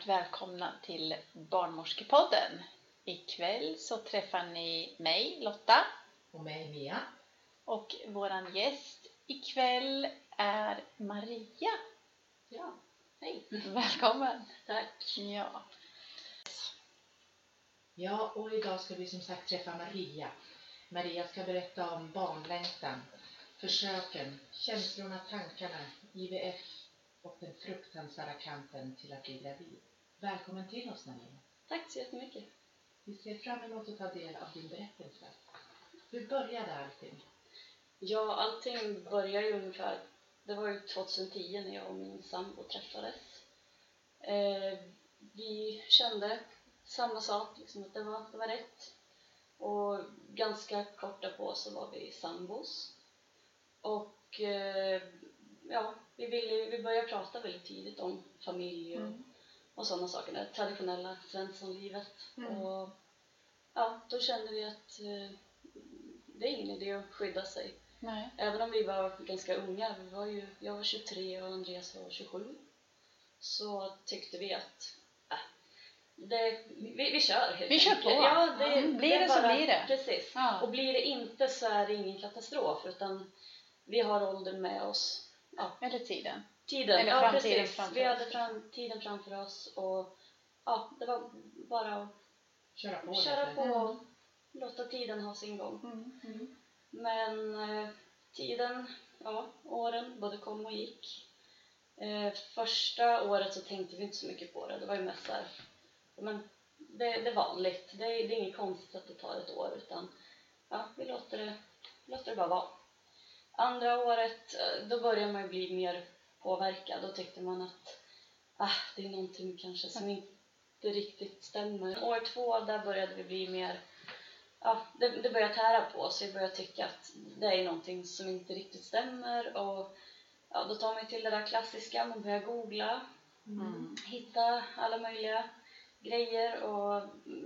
Varmt välkomna till Barnmorskepodden. Ikväll så träffar ni mig, Lotta, Och mig Mia. och våran gäst ikväll är Maria. Ja, hej. Välkommen! Tack. Ja. Ja, och idag ska vi som sagt träffa Maria. Maria ska berätta om barnlängtan, försöken, känslorna, tankarna, IVF och den fruktansvärda kampen till att bli gravid. Välkommen till oss Maria. Tack så jättemycket. Vi ser fram emot att ta del av din berättelse. Hur började allting? Ja, allting började ju ungefär, det var ju 2010 när jag och min sambo träffades. Eh, vi kände samma sak, liksom att det var, det var rätt. Och ganska kort därpå så var vi sambos. Och eh, ja, vi, ville, vi började prata väldigt tidigt om familj och, Mm. Och sådana saker, det traditionella svenssonlivet. Mm. Och ja, då kände vi att eh, det är ingen idé att skydda sig. Nej. Även om vi var ganska unga, vi var ju, jag var 23 och Andreas var 27, så tyckte vi att äh, det, vi, vi kör helt Vi kör på. Ja, det, Mm, blir det så bara- blir det. Precis. Ja. Och blir det inte så är det ingen katastrof, utan vi har åldern med oss. Ja, Eller tiden. Tiden. Eller ja, framtiden precis. framför vi oss. hade fram, tiden framför oss och ja, det var bara att Köra på köra på Mm. och låta tiden ha sin gång. Mm. Mm. Men eh, tiden, ja, åren både kom och gick. Eh, första året så tänkte vi inte så mycket på det. Det var ju mest så här, men det, det är vanligt. Det är, det är inget konstigt att det tar ett år utan ja, vi låter det, låter det bara vara. Andra året, eh, då börjar man ju bli mer påverkad. Då tyckte man att ah, det är någonting kanske som inte riktigt stämmer. År två, där började vi bli mer ja, det, det börjar tära på oss. Vi börjar tycka att det är någonting som inte riktigt stämmer och ja, då tar man till det där klassiska, man börjar googla, Mm. hitta alla möjliga grejer och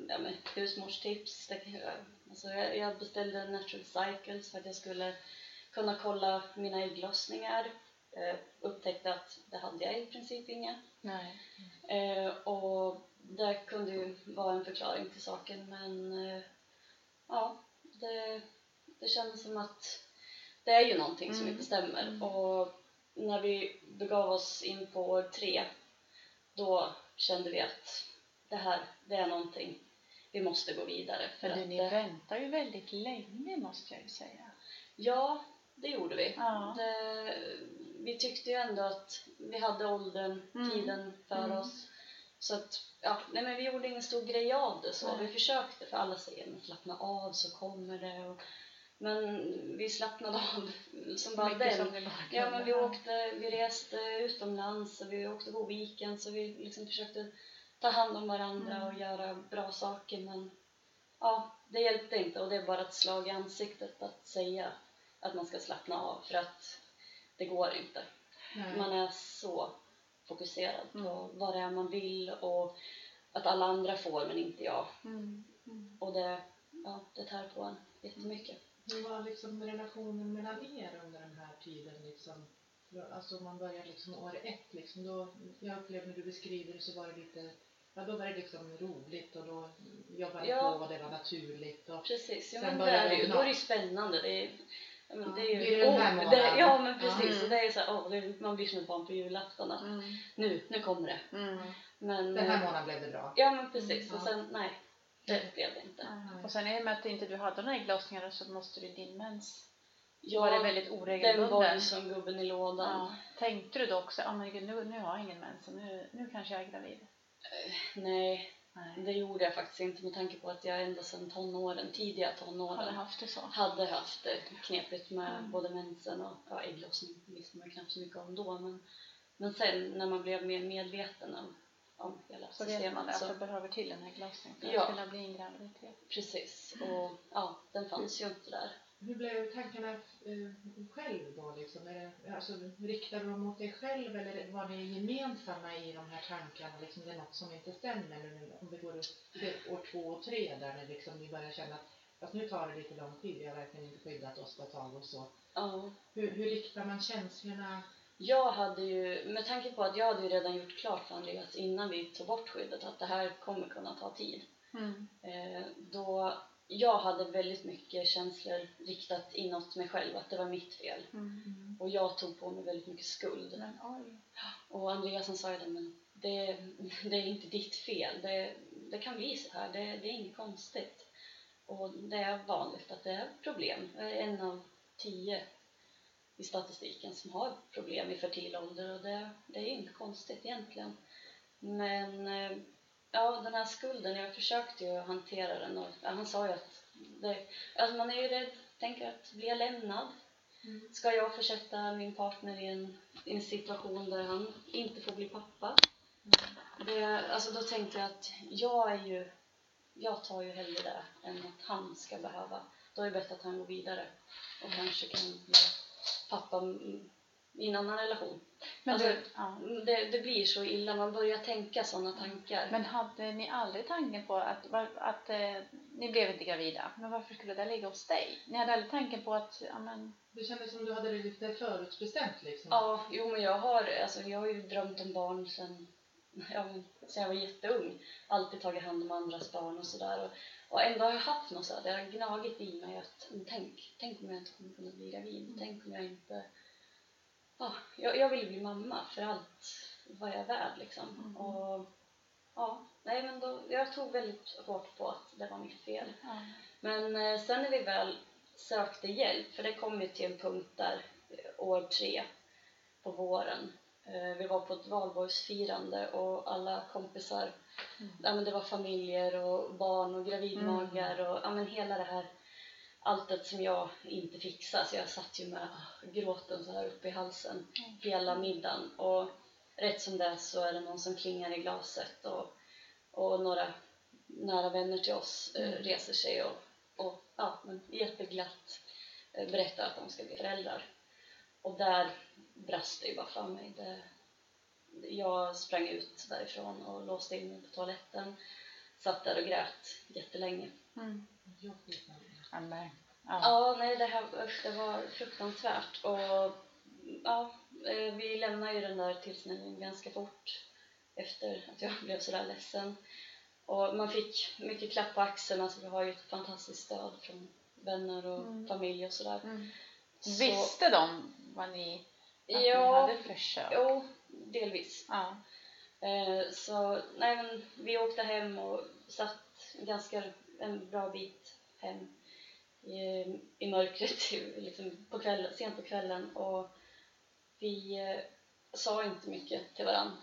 ja, men, husmorstips. Alltså, jag, jag beställde Natural Cycles för att jag skulle kunna kolla mina ägglossningar. Eh, upptäckte att det hade jag i princip inga. Nej. Eh, och det kunde ju vara en förklaring till saken men eh, ja, det, det kändes som att det är ju någonting som Mm. inte stämmer. Mm. Och när vi begav oss in på år tre då kände vi att det här, det är någonting. Vi måste gå vidare. För Men att ni det, väntar ju väldigt länge måste jag ju säga. ja, det gjorde vi. Ja. Det, vi tyckte ju ändå att vi hade åldern, Mm. tiden för Mm. oss. Så att, ja, nej men vi gjorde ingen stor grej av det så. Nej. Vi försökte, för alla säger men slappna av så kommer det. Och, men vi slappnade av som bara den. som Ja, men vi åkte, vi reste utomlands och vi åkte på weekend så vi liksom försökte ta hand om varandra Mm. och göra bra saker men ja, det hjälpte inte och det är bara ett slag i ansiktet att säga att man ska slappna av för att det går inte. Nej. Man är så fokuserad på Mm. vad det är man vill och att alla andra får men inte jag. Mm. Mm. Och det, ja, det tär på en jättemycket. Hur var liksom relationen mellan er under den här tiden? Liksom? Alltså man börjar liksom år ett, liksom, då, jag upplevde när du beskriver det så var det lite, ja då var det liksom roligt och då jobbade Ja. på och det var naturligt. Och, Precis, ja, Sen men det börjar är det ju. det Då är det ju spännande. Det är, men Ja, det är ju, det oh? Ja, men precis. Och det är så här, det, man blir som ett barn på julafton. Att Mm. nu, nu kommer det. Mm. Men, den här eh, månaden blev det bra. Ja, men precis. Mm, Och sen, nej, det blev det inte. Och sen i och med att inte du hade några ägglossningar så måste du din mens Ja, var det väldigt den var oregelbunden. som gubben i lådan. Ja. Tänkte du då också, ah, men gud, nu, nu har jag ingen mens, nu, nu kanske jag är gravid? Nej, Nej. det gjorde jag faktiskt inte med tanke på att jag ända sedan tonåren, tidiga tonåren, haft det så? hade haft det knepigt med Mm. både mensen och ja, ägglossning visste man knappt så mycket om då men, men sen när man blev mer medveten om, om hela Så vet systemet att så du behöver till en ägglossning för Ja. att kunna bli en graviditet. precis och ja, den fanns ju inte där. Hur blev tankarna eh, själv då? Liksom? Är det, alltså, riktade du dem mot dig själv eller var ni gemensamma i de här tankarna? Liksom, det är något som inte stämmer nu om vi går till år två och tre där ni, liksom, ni börjar känna att fast nu tar det lite lång tid, vi har verkligen inte skyddat oss på ett tag och så. Ja. Hur, hur riktar man känslorna jag hade ju, med tanke på att jag hade ju redan gjort klart för Andreas innan vi tog bort skyddet att det här kommer kunna ta tid. Mm. Eh, då jag hade väldigt mycket känslor riktat inåt mig själv, att det var mitt fel. Mm. Och jag tog på mig väldigt mycket skuld. Och Andreas sa ju det, men det, det är inte ditt fel. Det, det kan bli så här, det, det är inget konstigt. Och det är vanligt att det är problem. En av tio i statistiken som har problem i fertil ålder och det, det är inte konstigt egentligen. Men eh, ja, den här skulden, jag försökte ju hantera den och han sa ju att det, alltså man är ju rädd, tänker att bli lämnad. Mm. Ska jag försätta min partner i en, i en situation där han inte får bli pappa? Det, alltså då tänkte jag att jag är ju, jag tar ju hellre det än att han ska behöva. Då är det bättre att han går vidare och kanske kan bli pappa mm, i en annan relation. Men, Alltså, du, ja. Mm, Det, det blir så illa, man börjar tänka sådana tankar. men hade ni aldrig tanken på att, att eh, ni blev inte gravida, men varför skulle det ligga hos dig? Ni hade aldrig tanken på att, ja men, Det kändes som du hade det lite förutbestämt liksom. Ja, jo men jag har, alltså, jag har ju drömt om barn sen, ja, sen jag var jätteung. Alltid tagit hand om andras barn och sådär. Och, och ändå har jag haft något sådär, det har gnagit i mig att tänk, tänk om jag inte kommer kunna bli gravid. Tänk om jag inte... Ja, jag, jag vill bli mamma för allt vad jag är värd liksom. Mm. Och ja, nej men då, jag tog väldigt hårt på att det var mitt fel. ja. Men eh, sen när vi väl sökte hjälp, för det kom ju till en punkt där eh, år tre på våren. Eh, vi var på ett valborgsfirande och alla kompisar, Mm. ja, men det var familjer och barn och gravidmagar och ja, men hela det här alltet som jag inte fixade. Så jag satt ju med gråten så här uppe i halsen Mm. hela middagen. Och rätt som det så är det någon som klingar i glaset och, och några nära vänner till oss eh, Mm. reser sig och, och ja, men jätteglatt eh, berättar att de ska bli föräldrar. Och där brast det ju bara för mig. Det, jag sprang ut därifrån och låste in mig på toaletten. Satt där och grät jättelänge. Mm. Jobbigt. Ja, ja. Nej, det, här, usch, det var fruktansvärt. Och ja, eh, vi lämnade ju den där tillställningen ganska fort efter att jag blev sådär ledsen. Och man fick mycket klapp på axeln, alltså vi har ju ett fantastiskt stöd från vänner och Mm. familj och sådär. Mm. Så- Visste de vad ni, att ni Ja, hade försökt? jo, delvis. Ja. Eh, så nej, men vi åkte hem och satt ganska en bra bit hem i, i mörkret liksom på kvällen, sent på kvällen och vi eh, sa inte mycket till varandra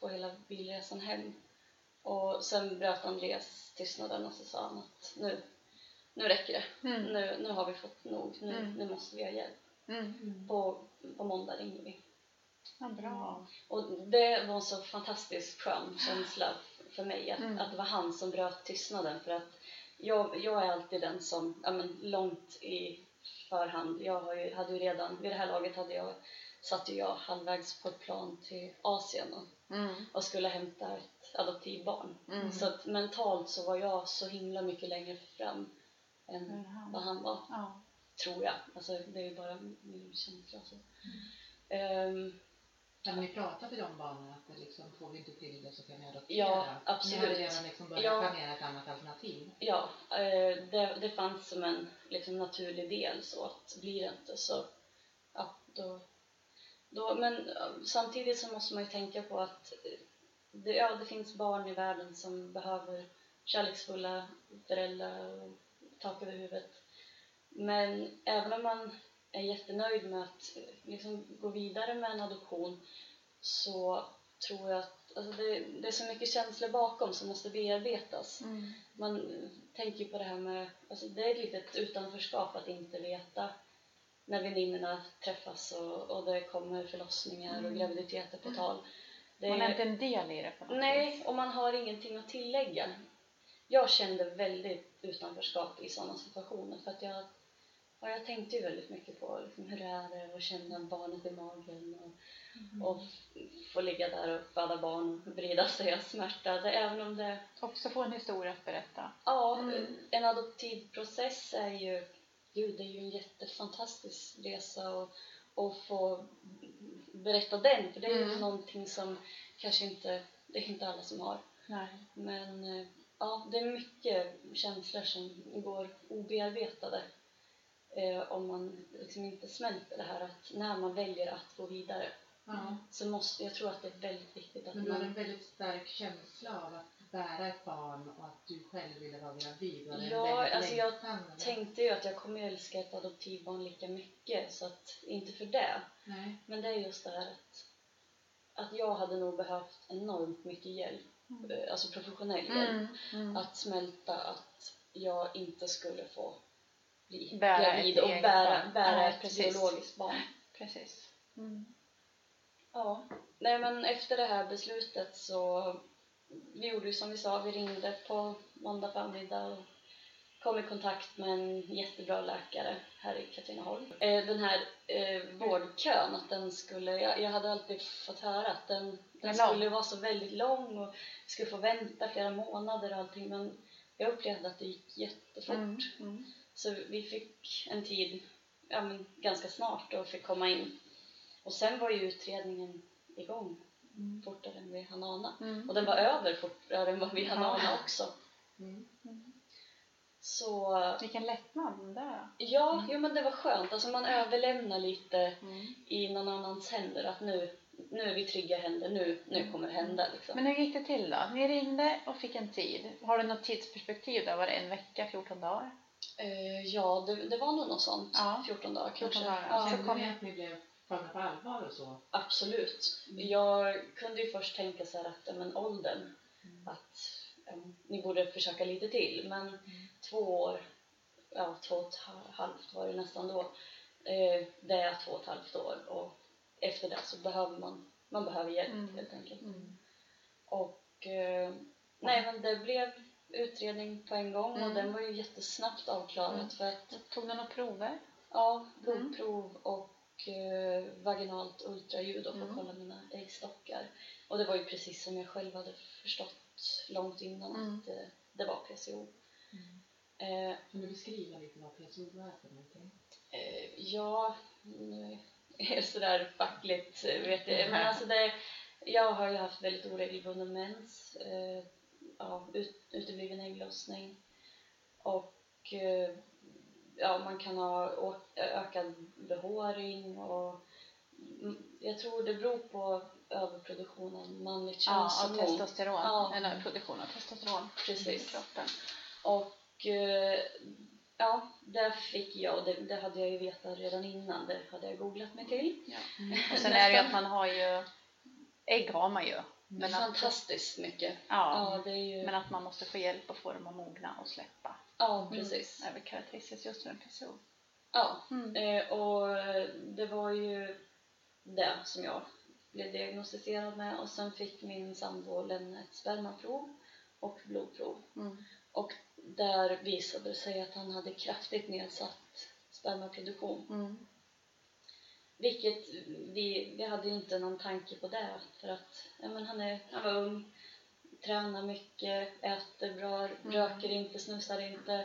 på hela bilresan hem. Och sen bröt Andreas tystnaden och så sa han att nu, nu räcker det. Mm. Nu, nu har vi fått nog. Nu, Mm. nu måste vi ha hjälp. Mm. Mm. På, på måndag ringer vi. Ja, bra. Och det var en så fantastiskt skön känsla för mig att, Mm. att det var han som bröt tystnaden för att jag, jag är alltid den som, ja men långt i förhand, jag har ju, hade ju redan, vid det här laget hade jag, satt jag halvvägs på ett plan till Asien och, Mm. och skulle hämta ett adoptivbarn. Mm. Så att mentalt så var jag så himla mycket längre fram än han- vad han var Ja. tror jag. Alltså det är ju bara min känsla. Så. Mm. Hade ni pratat i de banorna att liksom, får vi inte till det så kan ni adoptera? Ja, absolut. Ni hade redan liksom börjat Ja. planera ett annat alternativ? ja, eh, det, det fanns som en liksom, naturlig del så att blir det inte så, ja då, då men eh, samtidigt så måste man ju tänka på att eh, det, ja, det finns barn i världen som behöver kärleksfulla föräldrar och tak över huvudet. Men även om man är jättenöjd med att eh, liksom, gå vidare med en adoption så tror jag att alltså det, det är så mycket känslor bakom som måste bearbetas. Mm. Man eh, tänker ju på det här med, alltså det är ett litet utanförskap att inte veta när väninnorna träffas och, och det kommer förlossningar och Mm. graviditeter på tal. Det Man är inte en del i det på något Nej, och man har ingenting att tillägga. Jag kände väldigt utanförskap i sådana situationer för att jag, ja, jag tänkte ju väldigt mycket på liksom, hur det är att känna barnet i magen och, Mm. och få ligga där och föda barn och vrida sig av smärta. Det, även om det, Också få en historia att berätta. ja, Mm. en adoptivprocess är ju, gud, det är ju en jättefantastisk resa och, och få berätta den, för det är ju Mm. någonting som kanske inte, det är inte alla som har. Nej. Men eh, ja, det är mycket känslor som går obearbetade eh, om man liksom inte smälter det här att när man väljer att gå vidare Ja. så måste, jag tror att det är väldigt viktigt att Men du har en man väldigt stark känsla av att bära ett barn och att du själv ville vara gravid. En Ja, alltså jag eller? tänkte ju att jag kommer älska ett adoptivbarn lika mycket så att inte för det Nej. men det är just det här att att jag hade nog behövt enormt mycket hjälp, Mm. eh, alltså professionell hjälp Mm. Mm. att smälta att jag inte skulle få bli Bära gravid och bära, barn. bära Ja, ett precis. biologiskt barn. Precis. Mm. Ja. Nej men efter det här beslutet så vi gjorde ju som vi sa, vi ringde på måndag förmiddag och kom i kontakt med en jättebra läkare här i Katrineholm. Eh, Den här eh, vårdkön, att den skulle, jag, jag hade alltid fått höra att den, den skulle vara så väldigt lång och skulle få vänta flera månader och allting men jag upplevde att det gick jättefort. Mm. Mm. Så vi fick en tid ja, men ganska snart och fick komma in. Och sen var ju utredningen igång Mm. fortare än vi hann ana. Mm. Och den var över fortare än vad vi hann ana också. Mm. Så Vilken lättnad där. ja, Mm. jo, men det var skönt. Alltså man överlämnar lite Mm. i någon annans händer att nu, nu är vi trygga händer, nu, nu kommer det hända liksom. Men hur gick det till då? Ni ringde och fick en tid. Har du något tidsperspektiv där? Var det en vecka, 14 dagar? Eh, ja, det, det var nog något sånt. Ja. 14 dagar 14 kanske. dagar. Ja, Kände ni att ni blev tagna på allvar och så? absolut. Mm. Jag kunde ju först tänka så här att, men åldern, Mm. att ja, ni borde försöka lite till. Men två år, ja två och ett halvt var det nästan då. Eh, det är två och ett halvt år och efter det så behöver man, man behöver hjälp Mm. helt enkelt. Mm. Och eh, nej men det blev utredning på en gång och Mm. den var ju jättesnabbt avklarad Mm. för att Tog du några prover? ja, blodprov och eh, vaginalt ultraljud och få Mm. kolla mina äggstockar. Och det var ju precis som jag själv hade förstått långt innan Mm. att eh, det var PCO. Mm. Eh, Kan du beskriva lite vad PCO är för någonting? Eh, ja, nu är det sådär fackligt eh, vet jag. Men alltså det, jag har ju haft väldigt oregelbunden mens, eh, ut, utebliven ägglossning och eh, ja, man kan ha ökad behåring och mm, jag tror det beror på överproduktion av manligt Ja, av testosteron. Ja. Eller produktion av testosteron i Precis. kroppen. Och eh, ja, det fick jag och det, det hade jag ju vetat redan innan. Det hade jag googlat mig till. Ja. Mm. Och sen är det ju att man har ju... Ägg har man ju. Men att, Fantastiskt mycket. ja, Ja, det är ju... men att man måste få hjälp att få dem att mogna och släppa. ja, precis. Det är väl karaktäristiskt just för en person. Ja, Mm. eh, och det var ju det som jag blev diagnostiserad med och sen fick min sambo lämna ett spermaprov och blodprov. Mm. Och där visade det sig att han hade kraftigt nedsatt spermaproduktion. Mm. Vilket vi, vi hade ju inte någon tanke på det för att ja, men han, är, han var ung, tränar mycket, äter bra, röker inte, snusar inte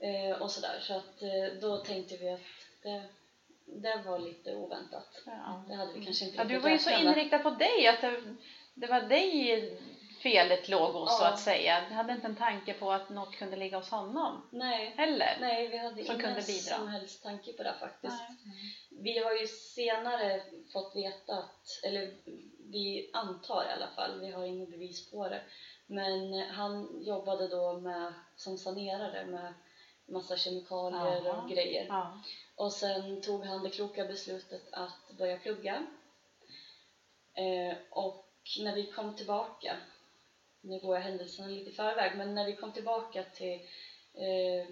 eh, och sådär. Så att eh, då tänkte vi att det, det var lite oväntat. Ja. Det hade vi kanske inte Ja, du var ju så inriktad på dig att det, det var dig felet låg hos så att säga. Du hade inte en tanke på att något kunde ligga hos honom Nej, heller. nej, vi hade Som ingen som helst tanke på det faktiskt. Nej. Vi har ju senare fått veta att, eller vi antar i alla fall, vi har inget bevis på det, men han jobbade då med, som sanerare med massa kemikalier Jaha. och grejer. Ja. Och sen tog han det kloka beslutet att börja plugga. Eh, och när vi kom tillbaka, nu går jag händelserna lite i förväg, men när vi kom tillbaka till eh,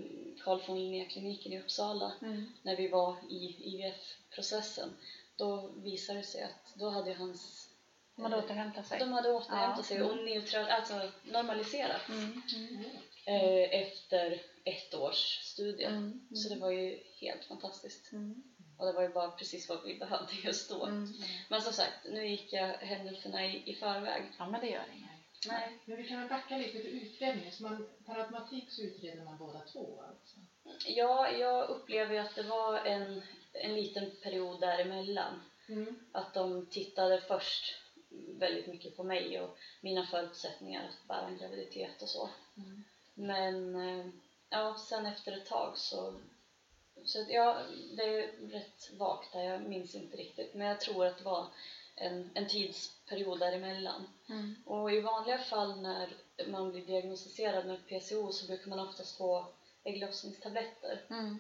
Carl von Linné-kliniken i Uppsala Mm. när vi var i IVF-processen, då visade det sig att då hade hans... De hade återhämtat sig. De hade återhämtat Ja. sig och neutral, alltså normaliserat Mm. Mm. Eh, efter ett års studier. Mm. Så det var ju helt fantastiskt. Mm. Och det var ju bara precis vad vi behövde just då. Mm. Men som sagt, nu gick jag händelserna i, i förväg. Ja, men det gör inget. Nej. Men vi kan väl backa lite till utredningen. Så man, per automatik så utreder man båda två alltså? Ja, jag upplever ju att det var en, en liten period däremellan. Mm. Att de tittade först väldigt mycket på mig och mina förutsättningar att bära en graviditet och så. Mm. Men eh, ja, sen efter ett tag så... så ja, det är rätt vagt där, jag minns inte riktigt. Men jag tror att det var en, en tidsperiod däremellan. Mm. Och i vanliga fall när man blir diagnostiserad med PCO så brukar man oftast få ägglossningstabletter. Mm.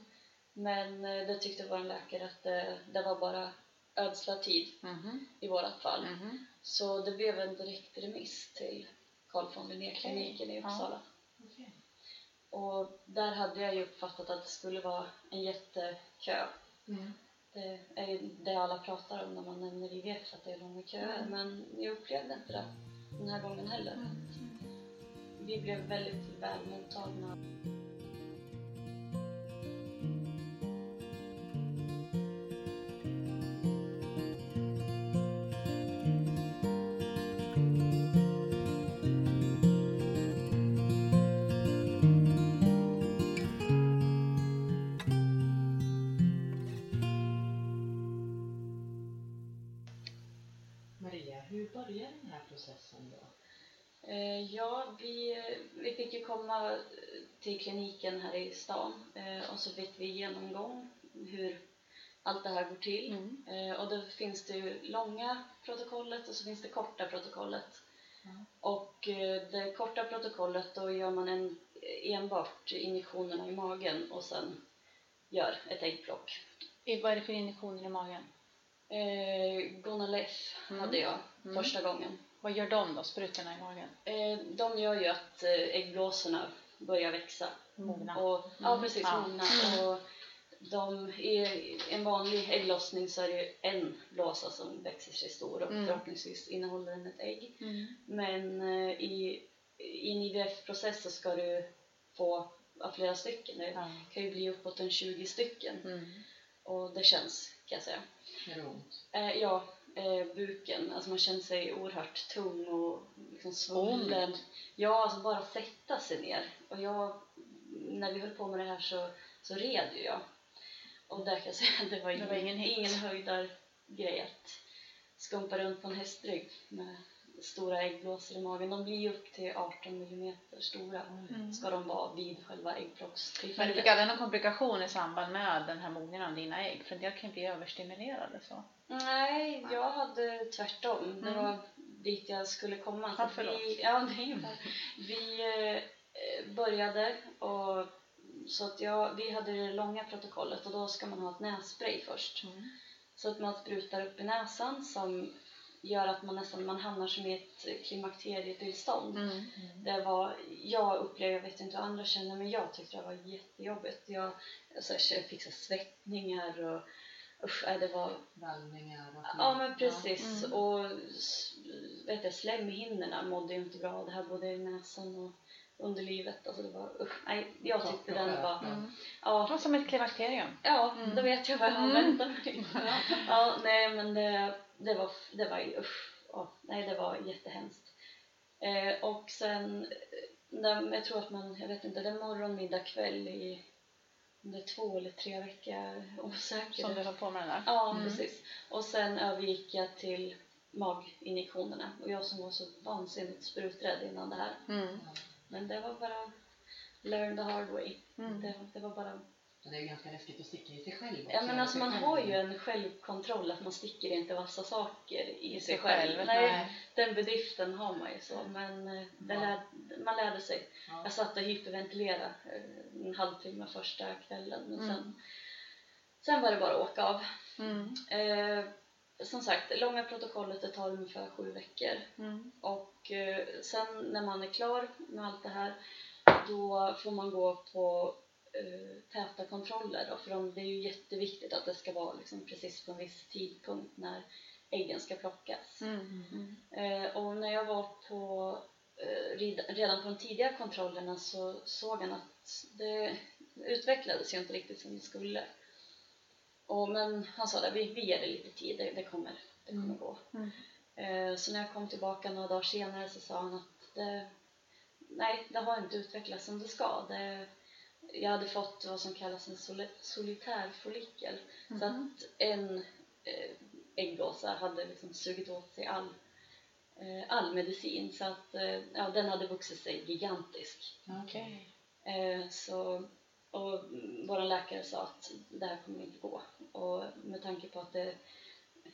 Men eh, det tyckte vår läkare att det, det var bara ödsla tid Mhm. i vårat fall. Mhm. Så det blev en direkt remiss till Carl von Linné-kliniken i Ja. Uppsala. Okej. Och där hade jag ju uppfattat att det skulle vara en jättekö. Mm. Det är ju det alla pratar om när man nämner IVF, att det är långa köer. Mm. Men jag upplevde inte det den här gången heller. Mm. Vi blev väldigt väl mottagna. Komma eh, till kliniken här i stan eh, och så fick vi genomgång hur allt det här går till. Mm. Eh, och då finns det långa protokollet och så finns det korta protokollet. Ja. Och det korta protokollet då gör man en, enbart injektionerna i magen och sen gör ett äggplock. Vad är det för injektioner i magen? Eh, Gonalef Mm. hade jag Mm. första gången. Vad gör de då, sprutorna i magen? Eh, de gör ju att eh, äggblåsorna börjar växa. Mogna? Och, ja, Mm. precis. Ja. Mogna. Mm. Och de, I en vanlig ägglossning så är det ju en blåsa som växer sig stor och Mm. förhoppningsvis innehåller den ett ägg. Mm. Men eh, i, i en IVF-process så ska du få ja, flera stycken. Det Ja. kan ju bli uppåt en 20 stycken. Mm. Och det känns, kan jag säga. Gör det ont? Eh, ja, eh, buken. Alltså man känner sig oerhört tung och liksom svullen. Ont? Ja, alltså bara sätta sig ner. Och jag, när vi höll på med det här så, så red ju jag. Och där kan jag säga att det var Det ingen, var ingen ingen höjdargrej att skumpa runt på en hästrygg med stora äggblåsor i magen. De blir ju upp till 18 millimeter stora. Mm. Ska de vara vid själva Men du äggplockstillfället. fick aldrig någon komplikation i samband med den här mognaden av dina ägg? För en del kan bli överstimulerade så. Nej, jag hade tvärtom. Det Mm. var dit jag skulle komma. Ja, Så förlåt. vi, ja, bara- vi eh, började och så att jag, vi hade det långa protokollet och då ska man ha ett nässpray först. Mm. Så att man sprutar upp i näsan som gör att man nästan man hamnar som i ett klimakterietillstånd. Mm. Det var, jag upplevde, jag vet inte hur andra känner, men jag tyckte det var jättejobbigt. Jag, alltså, jag fick så här svettningar och usch, nej, det var Vallningar och Ja men precis. Mm. Och vet jag, slemhinnorna mådde ju inte bra. Det här både i näsan och underlivet. Alltså det var usch. Nej, jag tyckte Topp den var... Mm. Det Ja, var som ett klimakterium. ja Mm. då vet jag vad jag har Mm. väntat mig. Ja, nej men det, det var, det var ju usch. Ja, nej, det var jättehemskt. Eh, och sen, eh, jag tror att man, jag vet inte, det är morgon, middag, kväll i är två eller tre veckor, osäker. Som du höll på med den där. Ja, Mm. precis. Och sen övergick jag till maginjektionerna. Och jag som var så vansinnigt spruträdd innan det här. Mm. Men det var bara learn the hard way. Mm. Det, det var bara... Så det är ganska läskigt att sticka i sig själv också. Ja men alltså man själv. har ju en självkontroll att man sticker inte vassa saker i sig själv. Nej, nej. den bedriften har man ju så. Men eh, det Ja. lär, man lärde sig. Ja. Jag satt och hyperventilerade eh, en halvtimme första kvällen. Men Mm. sen, sen var det bara att åka av. Mm. Eh, som sagt, långa protokollet det tar ungefär sju veckor. Mm. Och eh, sen när man är klar med allt det här då får man gå på eh, täta kontroller. Då, för de, det är ju jätteviktigt att det ska vara liksom, precis på en viss tidpunkt när äggen ska plockas. Mm. Mm. Eh, och när jag var på eh, redan på de tidiga kontrollerna så såg han att det utvecklades ju inte riktigt som det skulle. Och, men han sa att vi, vi ger det lite tid, det, det kommer, det kommer Mm. gå. Mm. Eh, så när jag kom tillbaka några dagar senare så sa han att det, nej, det har inte utvecklats som det ska. Det, jag hade fått vad som kallas en soli- solitär follikel. Så Mhm. att en, eh, äggblåsa hade liksom sugit åt sig all, eh, all medicin så att eh, ja, den hade vuxit sig gigantisk. Okej. Eh, så, och vår läkare sa att det här kommer inte gå. Och med tanke på att det,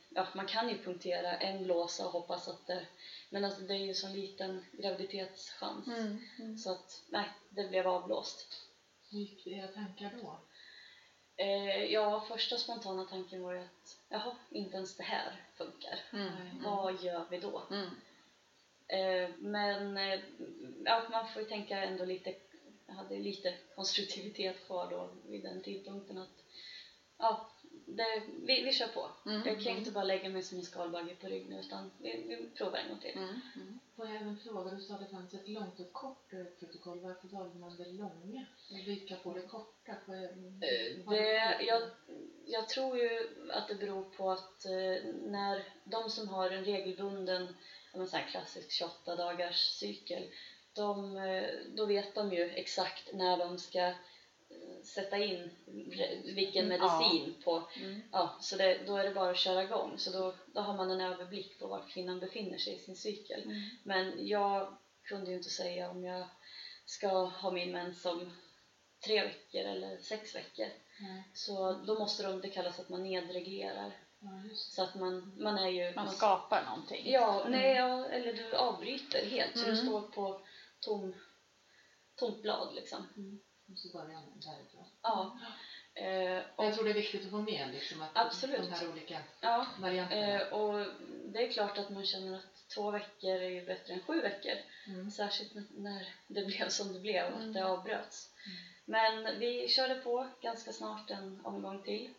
ja, man kan ju punktera en blåsa och hoppas att det, men alltså det är ju så liten graviditetschans. Mm. Mm. Så att nej, det blev avblåst. Gick era tankar då? Eh, ja, första spontana tanken var ju att jaha, inte ens det här funkar. Mm. Vad gör vi då? Mm. Eh, men eh, ja, man får ju tänka ändå lite, jag hade lite konstruktivitet kvar då vid den tidpunkten att ja, det, vi, vi kör på. Mm. Jag kan ju inte bara lägga mig som en skalbagge på rygg nu utan vi, vi provar en gång till. Mm. Mm. Får jag även fråga, du sa att det fanns ett långt och kort eh, protokoll. Varför valde man det långa? Och vilka på det korta? Eh, Det, jag, jag tror ju att det beror på att eh, när de som har en regelbunden, så här klassisk 28 dagars cykel, de, då vet de ju exakt när de ska sätta in vilken Mm, medicin på. Mm. Ja, så det, då är det bara att köra igång. Så då, då har man en överblick på var kvinnan befinner sig i sin cykel. Mm. Men jag kunde ju inte säga om jag ska ha min mens om tre veckor eller sex veckor. Nej, Så då måste de, det kallas att man nedreglerar. ja, Så att man, man är ju... Man skapar någonting. Ja, nej, ja, eller du avbryter helt. Så du Mm. står på tom, tomt blad liksom. Så börjar man därifrån. Ja. Eh, och, Jag tror det är viktigt att få med liksom, att Absolut. de här olika ja, varianterna. eh, och det är klart att man känner att två veckor är bättre än sju veckor. Mm. Särskilt när det blev som det blev och Mm. att det avbröts. Mm. Men vi körde på ganska snart en omgång till.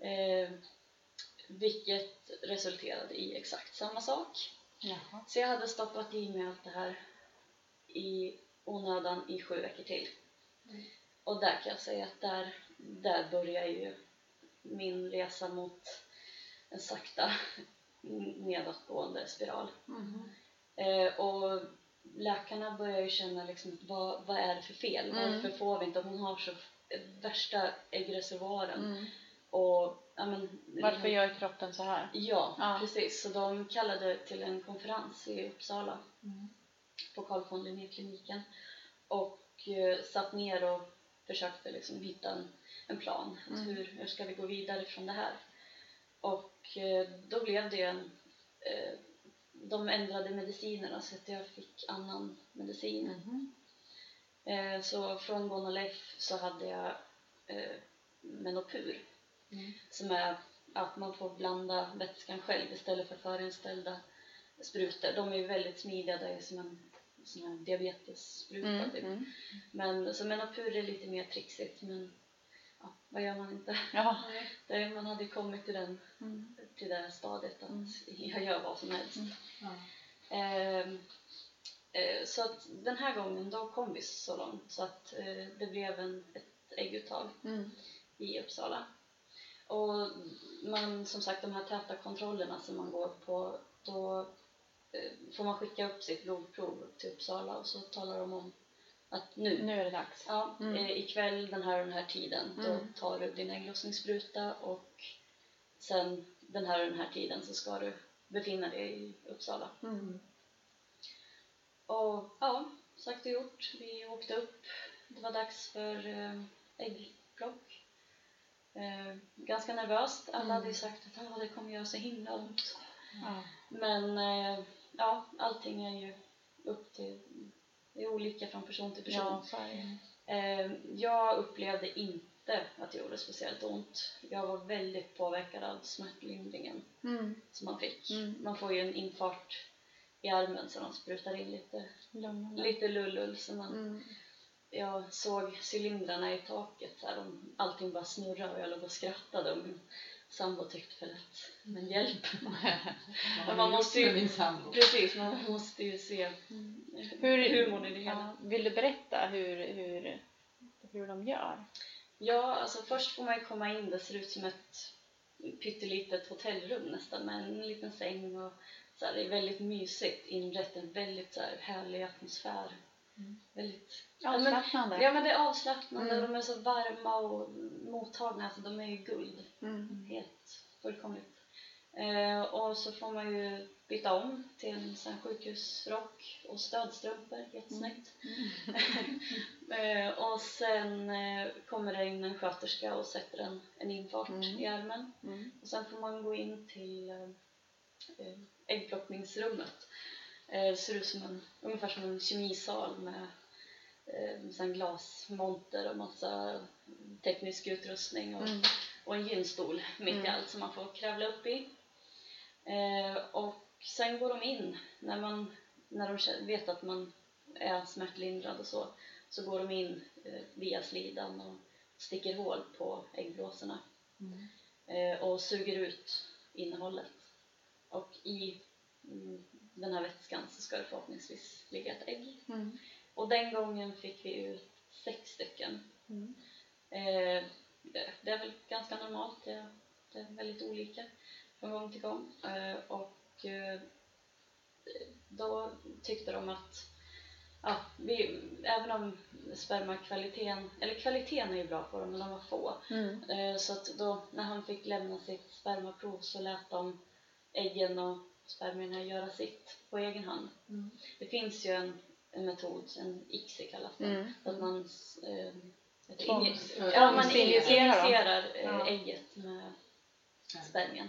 Eh, vilket resulterade i exakt samma sak. Jaha. Så jag hade stoppat i mig allt det här i onödan i sju veckor till. Mm. Och där kan jag säga att där, där börjar ju min resa mot en sakta nedåtgående spiral. Mhm. Eh, och läkarna börjar ju känna liksom, vad, vad är det för fel? Mm. Varför får vi inte? Hon har så värsta äggreservoaren. Mm. Och, ja, men, Varför gör kroppen så här? Ja, Ja. precis. Så de kallade till en konferens i Uppsala Mm. på Carl von Linné-kliniken och satt ner och försökte liksom hitta en, en plan. Mm. hur, hur ska vi gå vidare från det här? Och eh, då blev det en... Eh, de ändrade medicinerna så att jag fick annan medicin. Eh, så från Gonalef så hade jag eh, Menopur Mm. som är att man får blanda vätskan själv istället för förinställda sprutor. De är väldigt smidiga, det är som en sån här diabetesspruta Mm. typ. Mm. Men så Menopur är lite mer trixigt men ja, vad gör man inte? Ja. Det, man hade kommit till, den, Mm. till det här stadiet att Mm. jag gör vad som helst. Mm. Ja. Ehm, eh, så att den här gången då kom vi så långt så att eh, det blev en, ett ägguttag Mm. i Uppsala. Och man, som sagt, de här täta kontrollerna som man går på, då får man skicka upp sitt blodprov till Uppsala och så talar de om att nu, Nu är det dags. ja, Mm. eh, ikväll den här och den här tiden, då Mm. tar du din ägglossningsspruta och sen den här och den här tiden så ska du befinna dig i Uppsala. Mm. Och ja, sagt och gjort. Vi åkte upp. Det var dags för eh, äggplock. Eh, ganska nervöst. Alla Mm. hade ju sagt att ah, det kommer göra så himla ont. Men eh, ja, allting är ju upp till... Det är olika från person till person. Ja. Eh, jag upplevde inte att det gjorde speciellt ont. Jag var väldigt påverkad av smärtlindringen Mm. som man fick. Mm. Man får ju en infart i armen så de sprutar in lite, lite lullull så man Mm. jag såg cylindrarna i taket, här, de, allting bara snurrade och jag låg och skrattade och min sambo tyckte väl att, men hjälp. Ja, man måste ju- min sambo. Precis, man måste ju se hur, humorn i det hela. Vill du berätta hur, hur, hur de gör? Ja, alltså först får man ju komma in, det ser ut som ett pyttelitet hotellrum nästan med en liten säng och så här, det är väldigt mysigt inrett, en väldigt så här, härlig atmosfär. Mm. Väldigt men- Avslappnande. Ja men det är avslappnande, Mm. de är så varma och mottagna, alltså de är ju guld. Mm. Helt fullkomligt Eh, och så får man ju byta om till en sån sjukhusrock och stödstrumpor, jättesnyggt. eh, och sen eh, kommer det in en sköterska och sätter en, en infart Mm. i armen. Mm. Och sen får man gå in till eh, eh, äggplockningsrummet. Eh, det ser ut som en, ungefär som en kemisal med eh, sen glasmonter och massa teknisk utrustning och, Mm. och en gynstol mitt i Mm. allt som man får kravla upp i. Eh, och sen går de in när, man, när de vet att man är smärtlindrad och så, så går de in eh, via slidan och sticker hål på äggblåsorna Mm. eh, och suger ut innehållet. Och i mm, den här vätskan så ska det förhoppningsvis ligga ett ägg. Mm. Och den gången fick vi ut sex stycken. Mm. Eh, det, det är väl ganska normalt, det, det är väldigt olika från gång till gång. Eh, och eh, då tyckte de att ja, vi, även om spermakvaliteten, eller kvaliteten är ju bra på dem men de var få. Mm. Eh, Så att då när han fick lämna sitt spermaprov så lät de äggen och spermierna göra sitt på egen hand. Mm. Det finns ju en, en metod, en ICSI kallas den, Mm. att man eh, inji- ja, man injicerar eh, Ja. ägget med spermien.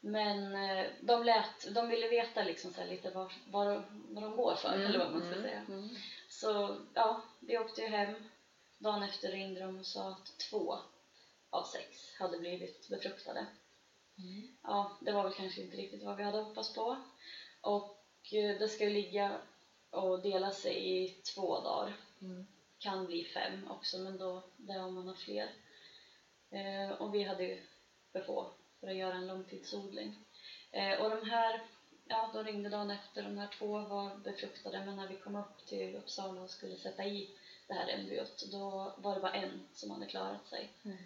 Men eh, de, lät, de ville veta liksom så här lite vad, vad, de, vad de går för, eller vad man ska Mm. säga. Mm. Så ja, vi åkte ju hem. Dagen efter ringde de och sa att två av sex hade blivit befruktade. Mm. Ja, det var väl kanske inte riktigt vad vi hade hoppats på. Och eh, det ska ligga och dela sig i två dagar. Mm. Kan bli fem också, men då det är om man har fler. Eh, och vi hade ju för få för att göra en långtidsodling. Eh, och de här, ja, de ringde dagen efter. De här två var befruktade, men när vi kom upp till Uppsala och skulle sätta i det här embryot, då var det bara en som hade klarat sig. Mm.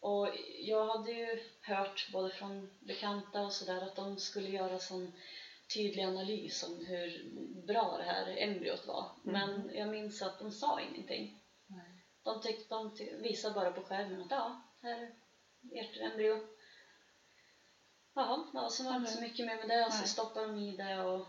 Och jag hade ju hört både från bekanta och sådär att de skulle göra sån tydlig analys om hur bra det här embryot var. Men jag minns att de sa ingenting. Nej. De, tyck, de visade bara på skärmen att ja, här är ert embryo. Jaha, ja, så var det inte så mycket mer med det och så stoppade de i det och,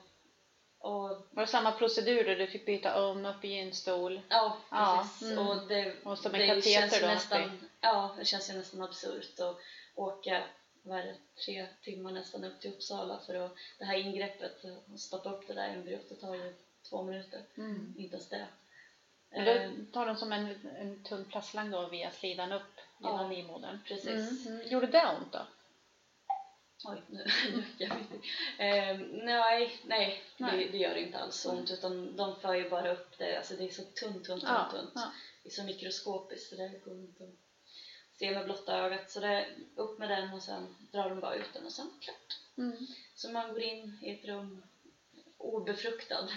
och Var det samma procedur då du fick byta om upp i gynstol? Ja, Ja, precis. mm. Och det, Och som en det känns nästan, Ja, det känns ju nästan absurt att åka det, tre timmar nästan upp till Uppsala för att det här ingreppet, att stoppa upp det där embryot, det tar ju två minuter. Mm. Inte ens det. Men då tar de som en, en tunn plastslang då via slidan upp genom Ja, livmodern? precis. Mm. Mm. Gjorde det ont då? Oj, nu jag eh, Nej, nej, Det, Nej. det gör inte alls ont utan de för ju bara upp det, alltså det är så tunt, tunt, tunt, Ja, tunt. ja. Det är så mikroskopiskt så det går inte att se med blotta ögat. Så det upp med den och sen drar de bara ut den och sen klart. Mm. Så man går in i ett rum obefruktad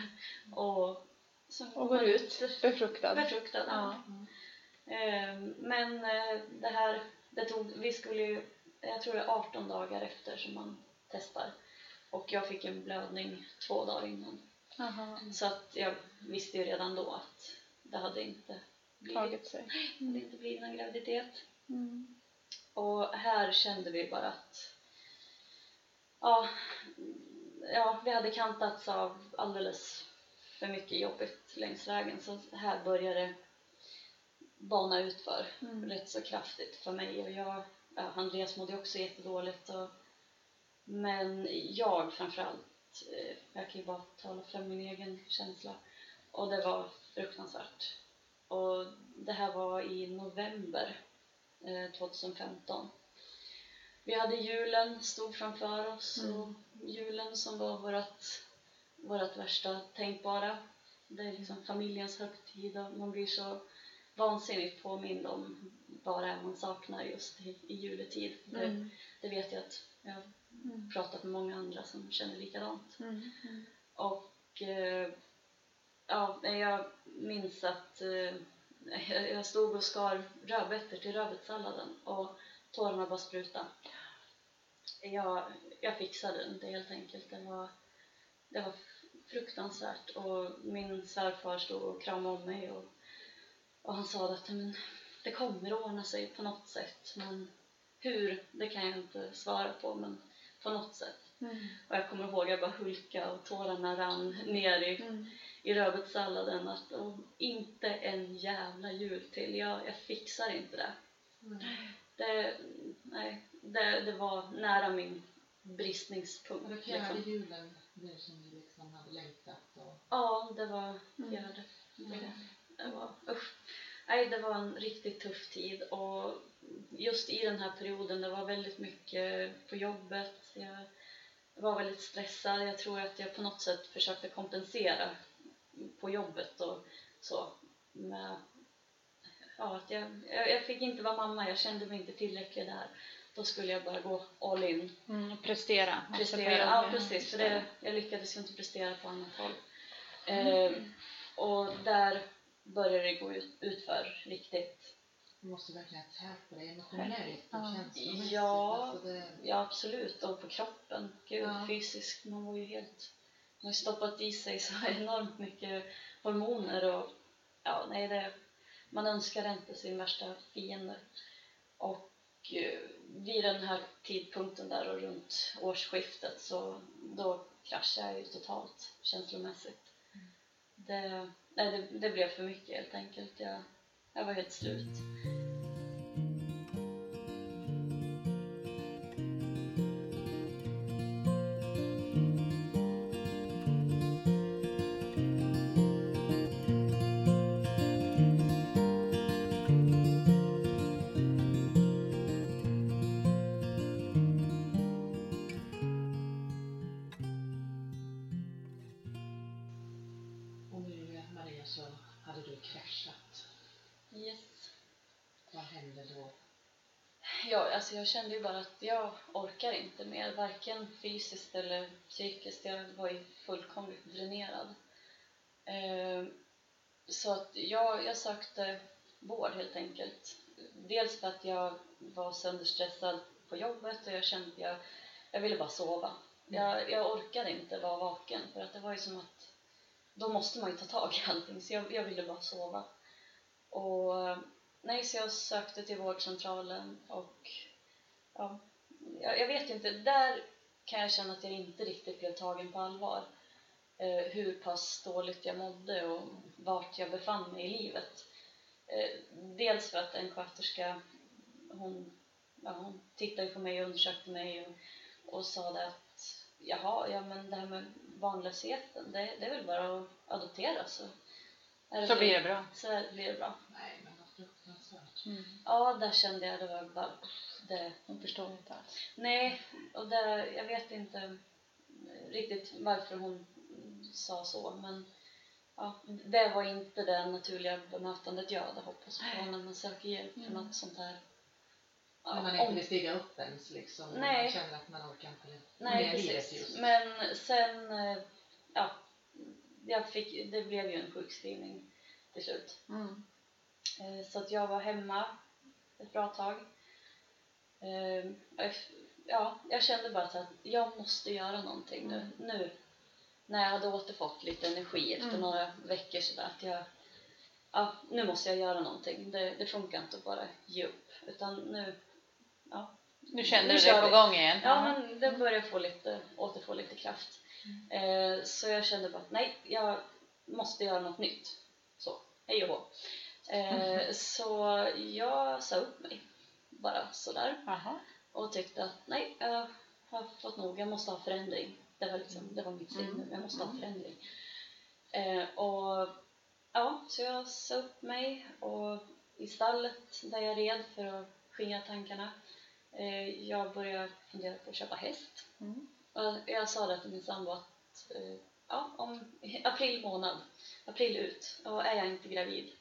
och, så Och går ut befruktad? befruktad. Ja. Eh, Men eh, det här, det tog, vi skulle ju, jag tror det är 18 dagar efter som man testar. Och jag fick en blödning två dagar innan. Jaha. Så att jag visste ju redan då att det hade inte blivit, Tagit sig? det hade inte blivit någon graviditet. Mm. Och här kände vi bara att ja, ja, vi hade kantats av alldeles för mycket jobbigt längs vägen. Så här började det bana ut för Mm. rätt så kraftigt för mig. Och jag, ja, Andreas mådde också jättedåligt och, men jag framförallt, eh, jag kan ju bara tala för min egen känsla. Och det var fruktansvärt. Och det här var i november 2015 vi hade julen stod framför oss Mm. och julen som var vårt, vårt värsta tänkbara det är liksom familjens högtid och man blir så vansinnigt påmind om vad det är man saknar just i, i juletid. Det, Mm. det vet jag att jag har Mm. pratat med många andra som känner likadant. Mm. Mm. Och eh, ja, jag minns att eh, jag- stod och skar rödbetor till rödbetssalladen och tårarna bara sprutade. Jag, jag fixade inte helt enkelt. Det var, det var fruktansvärt och min svärfar stod och kramade om mig och, och han sa att men, det kommer att ordna sig på något sätt men hur, det kan jag inte svara på men på något sätt. Mm. Och jag kommer ihåg att jag bara hulka och tårarna rann ner i, Mm. I rödbetssalladen att oh, inte en jävla jul till, jag, jag fixar inte det. Mm. Det, nej, det, det var nära min bristningspunkt. Det var fjärde Liksom. julen nu som ni liksom hade längtat och... Ja, det var Mm. fjärde. Det, det var, usch. Nej, det var en riktigt tuff tid och just i den här perioden, det var väldigt mycket på jobbet. Jag var väldigt stressad. Jag tror att jag på något sätt försökte kompensera på jobbet och så. Med, ja, att jag, jag, fick inte vara mamma, jag kände mig inte tillräcklig där. Då skulle jag bara gå all in. Mm. Prestera. Prestera, ja precis, för det, jag lyckades ju inte prestera på annat håll. Eh, och där började det gå ut, utför riktigt. Du måste verkligen ha tärt på dig emotionellt och Ja. känslomässigt. Ja. Alltså det, Ja absolut, och på kroppen. Gud, Ja. fysiskt. Man var ju helt... Har stoppat i sig så enormt mycket hormoner och ja, nej det... Man önskar inte sin värsta fiende. Och eh, vid den här tidpunkten där och runt årsskiftet så då kraschade jag ju totalt känslomässigt. Det, nej, det, det blev för mycket helt enkelt. Jag, jag var helt slut. Jag kände ju bara att jag orkar inte mer, varken fysiskt eller psykiskt. Jag var ju fullkomligt dränerad. Eh, så att jag, jag sökte vård helt enkelt. Dels för att jag var sönderstressad på jobbet och jag kände att jag, jag ville bara sova. Jag, jag orkade inte vara vaken för att det var ju som att då måste man ju ta tag i allting så jag, jag ville bara sova. Och nej, så jag sökte till vårdcentralen och ja, jag, vet inte, där kan jag känna att jag inte riktigt blev tagen på allvar. Eh, hur pass dåligt jag mådde och vart jag befann mig i livet. Eh, dels för att en sköterska, hon, ja, hon tittade på mig och undersökte mig och, och sa det att jaha, ja men det här med barnlösheten, det, det är väl bara att adoptera så. är Så blir det bra. Så blir det bra. Mm. Ja, där kände jag det var bara, det, Hon förstår inte alls. nej, och där, jag vet inte riktigt varför hon sa så, men ja, det var inte det naturliga bemötandet jag hade hoppats på när man söker hjälp för Mm. något sånt här. Ja, När man inte om- vill stiga upp ens liksom. Nej. Man känner att man orkar inte Nej, precis. just. Men sen, eh, ja, jag fick, det blev ju en sjukskrivning till slut. Mm. Eh, Så att jag var hemma ett bra tag. Eh, eff- Ja, jag kände bara att jag måste göra någonting nu. nu när jag hade återfått lite energi efter Mm. några veckor sådär att jag ja, nu måste jag göra någonting. Det, det funkar inte att bara ge upp utan nu, ja, Nu kände Nu du dig på gång igen? Ja, men det börjar få lite, återfå lite kraft. Eh, så jag kände bara att nej, jag måste göra något nytt. Så, hej och hå. Eh, så jag sa upp mig, bara sådär. Jaha. Och tyckte att nej, jag har fått nog, jag måste ha förändring. Det var, liksom, det var mitt signum, Mm. jag måste ha Mm. förändring. Eh, och ja, så jag sa upp mig och i stallet där jag red för att skingra tankarna. Eh, jag började fundera på att köpa häst. Mm. Och jag sa det till min sambo att eh, ja, om april månad, april ut, och är jag inte gravid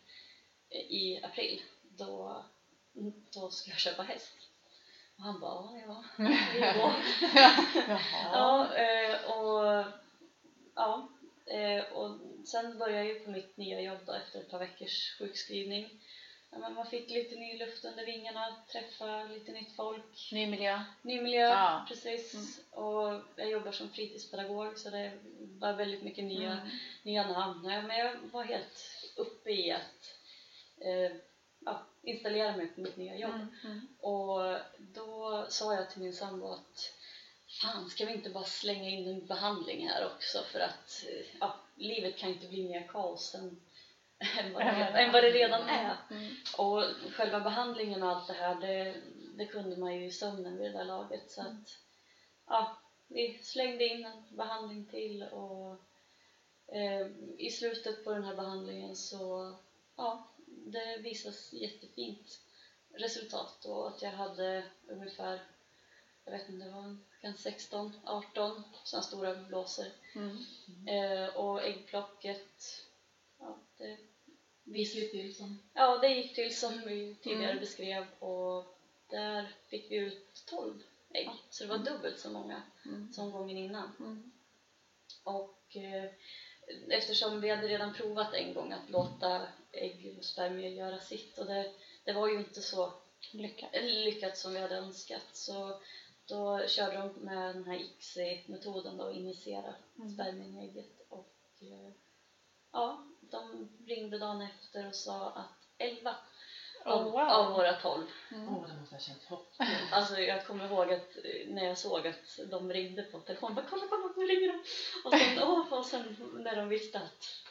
i april, då, då ska jag köpa häst. Och han bara, ja, ja, ja, eh, och ja, eh, och sen började jag ju på mitt nya jobb då, efter ett par veckors sjukskrivning. Men man fick lite ny luft under vingarna, träffa lite nytt folk. Ny miljö. Ny miljö, Ja. precis. Mm. Och jag jobbar som fritidspedagog så det var väldigt mycket nya, Mm. nya namn. Men jag var helt uppe i att eh, ja, installera mig på mitt nya jobb. Mm. Mm. Och då sa jag till min sambo att fan ska vi inte bara slänga in en behandling här också för att eh, ja, livet kan inte bli mer kaos än, än, vad, det, än vad det redan är. Mm. Och själva behandlingen och allt det här, det, det kunde man ju i sömnen vid det där laget. Så att, ja, vi slängde in en behandling till och eh, i slutet på den här behandlingen så, ja, det visas jättefint resultat och att jag hade ungefär, jag vet inte, det var kanske 16, 18 sådana stora blåsor. Mm. Eh, och äggplocket, ja, det Gick ju till som... Ja, det gick till som vi tidigare Mm. beskrev och där fick vi ut 12 ägg. Så det var dubbelt så många Mm. som gången innan. Mm. Och eh, eftersom vi hade redan provat en gång att låta ägg och spermier göra sitt och det, det var ju inte så Lycka. lyckat som vi hade önskat så då körde de med den här ICSI-metoden då, injicera Mm. spermien i ägget och eh, ja, de ringde dagen efter och sa att 11 av, Oh, wow. av våra 12 Mm. Åh, det måste ha känts hopp. Alltså jag kommer ihåg att eh, när jag såg att de ringde på telefonen, bara kolla, kolla, nu ringer de! Och sen, åh, och sen när de visste att,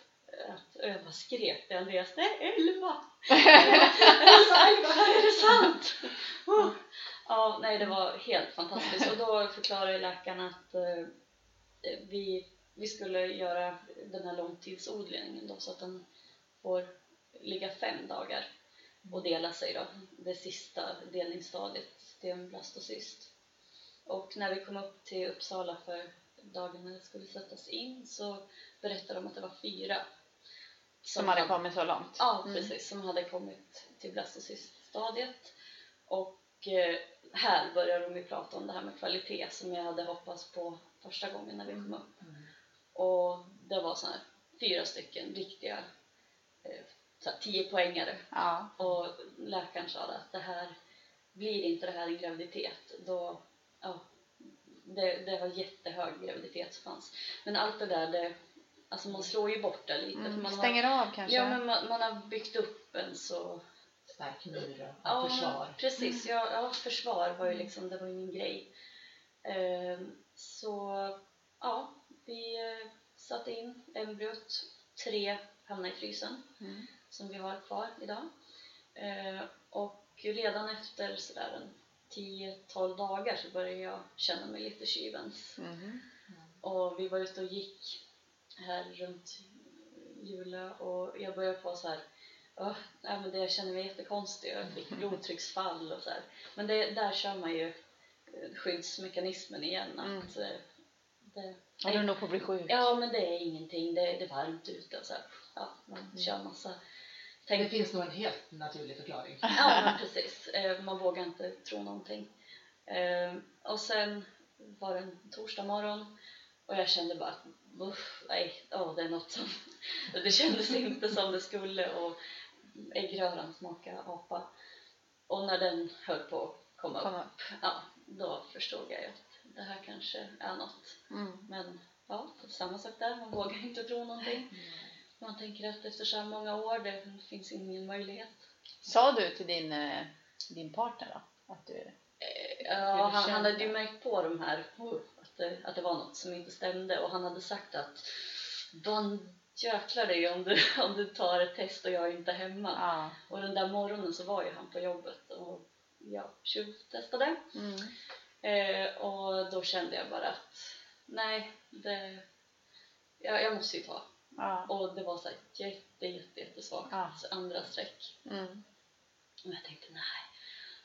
att och jag bara skrek till Andreas, det är elva! är det sant? Oh. Ja, nej det var helt fantastiskt och då förklarade läkaren att eh, vi, vi skulle göra den här långtidsodlingen då så att den får ligga fem dagar och dela sig då, det sista delningsstadiet till en blastocyst. Och när vi kom upp till Uppsala för dagen när det skulle sättas in så berättade de att det var fyra Som hade kommit så långt. Ja, Mm. precis, som hade kommit till blastocyststadiet. Och eh, här började de ju prata om det här med kvalitet som jag hade hoppats på första gången när vi kom upp. Mm. Och det var så här fyra stycken riktiga eh, så här, tio poängare Ja. och läkaren sa att det här blir inte det här en graviditet då ja, det, det var jättehög graviditetschans men allt det där det, alltså man slår ju bort det lite för Mm. man har, Stänger av kanske. ja men man, man har byggt upp en så Stark mur och ja, försvar. precis, ja, ja försvar var ju liksom, det var ju min grej Ehm, så ja, vi eh, satte in embryot, tre hamnade i frysen Mm. Som vi har kvar idag. Eh, och redan efter sådär en 10-12 dagar så började jag känna mig lite kyvens. Mhm. Och vi var ute och gick här runt Jula och jag började få så här "Åh, nej, men det, jag känner mig jättekonstig och jag fick blodtrycksfall och så här. Men det, där kör man ju eh, skyddsmekanismen igen att eh, det, Håller nog på att bli sjuk. Ja, men det är ingenting. Det, det är varmt ute och så här. Ja, man kör massa... Det Tänk, finns nog en helt naturlig förklaring. ja, precis. Eh, Man vågar inte tro någonting. Eh, Och sen var det en torsdag morgon och jag kände bara att nej, åh, det är något som... Det kändes inte som det skulle och äggröran smakade apa. Och när den höll på att komma Kom upp, upp. ja, då förstod jag ju att det här kanske är något. Mm. Men ja, samma sak där, man vågar inte tro någonting. Man tänker att efter så här många år, det finns ingen möjlighet. Sa du till din, eh, din partner då? Att du... Eh, Ja, han, han hade ju märkt på de här, att det, att det var något som inte stämde och han hade sagt att Ban jäklar dig om du, om du tar ett test och jag är inte hemma. Ja. Och den där morgonen så var ju han på jobbet och jag tjuvtestade. Mm. Eh, och då kände jag bara att nej, det, jag, jag måste ju ta. Ja. Och det var så här jätte, jätte, jättesvagt Ja. andra streck. Mm. Och jag tänkte nej.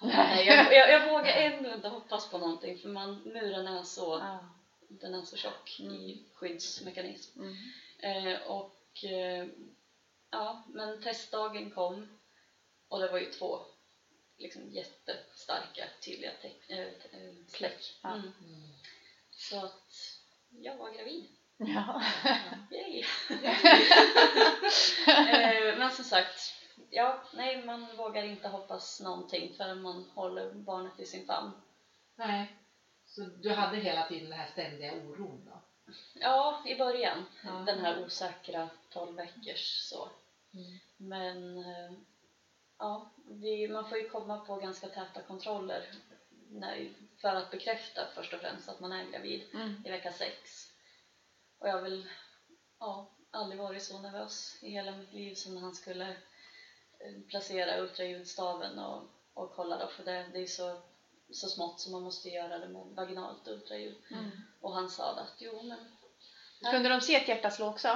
nej jag, jag, jag vågar ändå inte hoppas på någonting för man, muren är så, Ja. den är så tjock i skyddsmekanism. Mm. Eh, och eh, ja, men testdagen kom och det var ju två liksom jättestarka, tydliga teck- äh, äh. Mm. Mm. Så att jag var gravid. Ja. Yay! eh, men som sagt, ja, nej, man vågar inte hoppas någonting förrän man håller barnet i sin famn. Nej. Så du hade hela tiden den här ständiga oron då? Ja, i början. Ja. Den här osäkra 12 veckors så. Mm. Men eh, ja, vi, man får ju komma på ganska täta kontroller när, för att bekräfta först och främst att man är gravid Mm. i vecka sex. Och jag har väl ja, aldrig varit så nervös i hela mitt liv som när han skulle eh, placera ultraljudstaven och, och kolla då, för det, det är så, så smått så man måste göra det med vaginalt ultraljud. Mm. Och han sa att jo men Kunde de se ett hjärta slå också?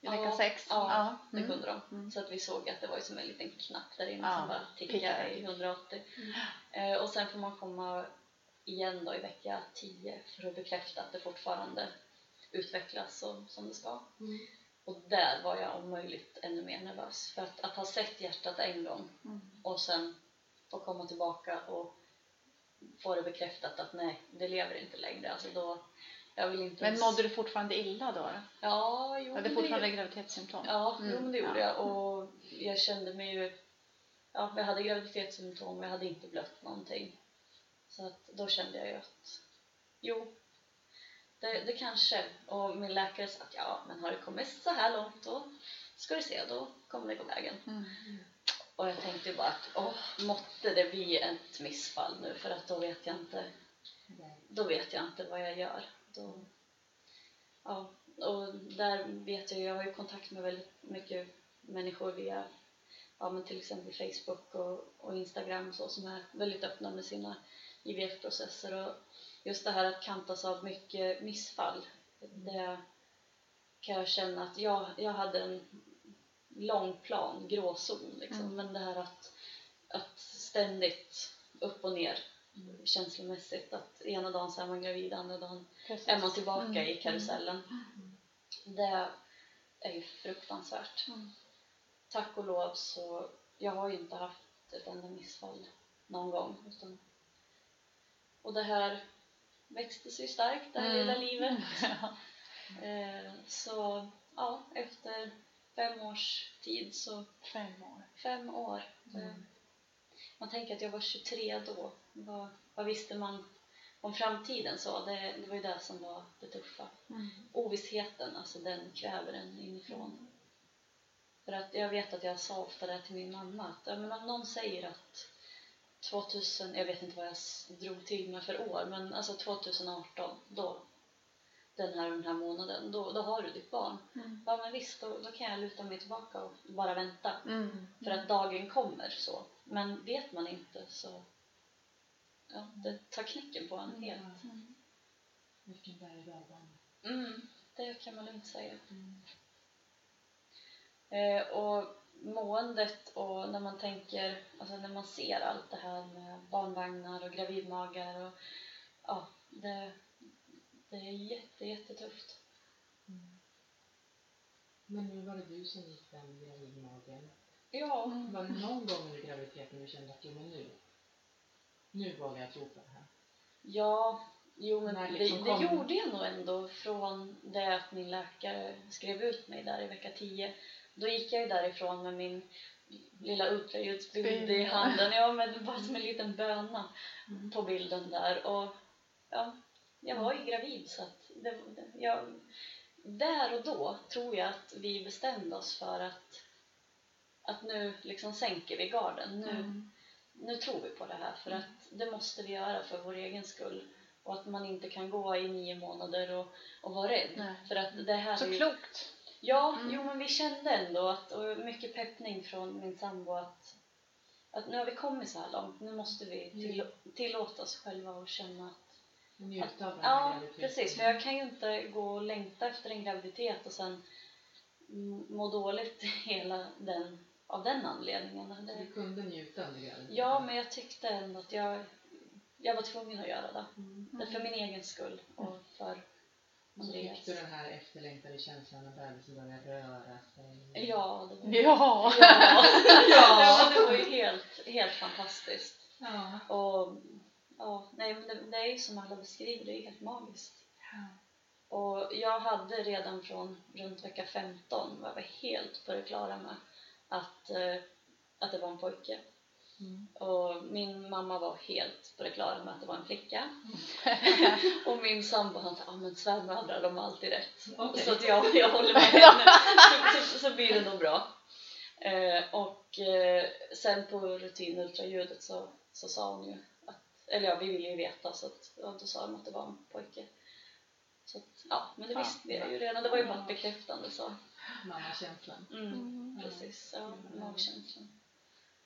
I Ja, vecka sex? ja, det Mm. kunde de. Mm. Så att vi såg att det var som en liten knapp där inne Ja, som bara tickade i 180. Mm. Eh, och sen får man komma igen då i vecka 10 för att bekräfta att det fortfarande utvecklas så, som det ska. Mm. Och där var jag om möjligt ännu mer nervös. För att, att ha sett hjärtat en gång Mm. och sen få komma tillbaka och få det bekräftat att nej, det lever inte längre. Alltså då, jag vill inte Men mådde du fortfarande illa då? Ja, jo, Hade fortfarande det, graviditetssymptom? ja, Mm, jo, men det gjorde ja. jag. Och jag kände mig ju... Ja, jag hade graviditetssymptom och jag hade inte blött någonting. Så att då kände jag ju att jo, det, det kanske. Och min läkare sa att ja, men har det kommit så här långt då ska du se, då kommer det gå vägen. Mm. Och jag tänkte bara att åh, måtte det bli ett missfall nu för att då vet jag inte, då vet jag inte vad jag gör. Då, ja, och där vet jag, jag har ju kontakt med väldigt mycket människor via ja, men till exempel Facebook och, och Instagram och så som är väldigt öppna med sina IVF-processer och just det här att kantas av mycket missfall det kan jag känna att jag, jag hade en lång plan, gråzon liksom. Mm. men det här att, att ständigt upp och ner känslomässigt att ena dagen så är man gravid, andra dagen Precis. är man tillbaka Mm. i karusellen. Det är ju fruktansvärt. Mm. Tack och lov så, jag har ju inte haft ett enda missfall någon gång. Utan, och det här växte sig starkt, det här Mm. lilla livet. Eh, så ja, efter fem års tid så, Fem år. fem år. Mm. Eh, Man tänker att jag var 23 då. Vad, vad visste man om framtiden så? Det, det var ju det som var det tuffa. Mm. ovissheten, alltså den kväver en inifrån. För att jag vet att jag sa ofta det till min mamma att ja, men om någon säger att 2000, jag vet inte vad jag drog till med för år, men alltså 2018, då, den här den här månaden, då, då har du ditt barn. Mm. Ja men visst, då, då kan jag luta mig tillbaka och bara vänta. Mm. För att dagen kommer så. Men vet man inte så, ja, det tar knäcken på en helt. Mm. Vilken berg och dalbana. Mm, det kan man lugnt säga. Mm. Eh, och måendet och när man tänker, alltså när man ser allt det här med barnvagnar och gravidmagar och ja, det, det är jätte, jättetufft. Mm. Men nu var det du som gick den gravidmagen. Ja, Mm. Var det någon gång under graviditeten du kände att jo men nu, nu vågar jag tro på det här? ja, jo men det, liksom det gjorde jag nog ändå från det att min läkare skrev ut mig där i vecka 10. Då gick jag ju därifrån med min lilla ultraljudsbild i handen, ja men bara som en liten böna. Mm. på bilden där och ja, jag var ju gravid så att det, det, jag, där och då tror jag att vi bestämde oss för att, att nu liksom sänker vi garden. Nu, Mm. nu tror vi på det här för att det måste vi göra för vår egen skull och att man inte kan gå i nio månader och, och vara rädd. Nej. För att det här är Så ju, klokt. Ja, Mm. jo men vi kände ändå att, och mycket peppning från min sambo att, att nu har vi kommit så här långt, nu måste vi till, tillåta oss själva och känna att njuta av den här Ja, graviditeten. precis. För jag kan ju inte gå och längta efter en graviditet och sen mm, må dåligt hela den, av den anledningen. Det, du kunde njuta under graviditeten? ja, men jag tyckte ändå att jag, jag var tvungen att göra det. Mm. Det för min egen skull och för. Fick du den här efterlängtade känslan när bebisen började röra sig. Ja, det var, Ja. ja. Ja. ja, det var ju helt, helt fantastiskt. Ja. Och ja, nej, men det, det är ju som alla beskriver, det är helt magiskt. Och jag hade redan från runt vecka 15 var jag helt på det klara med att, eh, att det var en pojke. Mm. Och min mamma var helt på det klara med att det var en flicka. och min sambo han sa, ah, men svärmödrar de har alltid rätt. Okej. Så att jag, jag håller med henne, så, så, så blir det nog bra. Eh, och eh, sen på rutinultraljudet så, så sa hon ju att eller ja, vi ville ju veta så att, ja, då sa de att det var en pojke. Så att, ja, men det Ja. visste vi ju redan. Det var ju bara ett bekräftande så. Mammakänslan. Mm, Mm. precis, ja, magkänslan.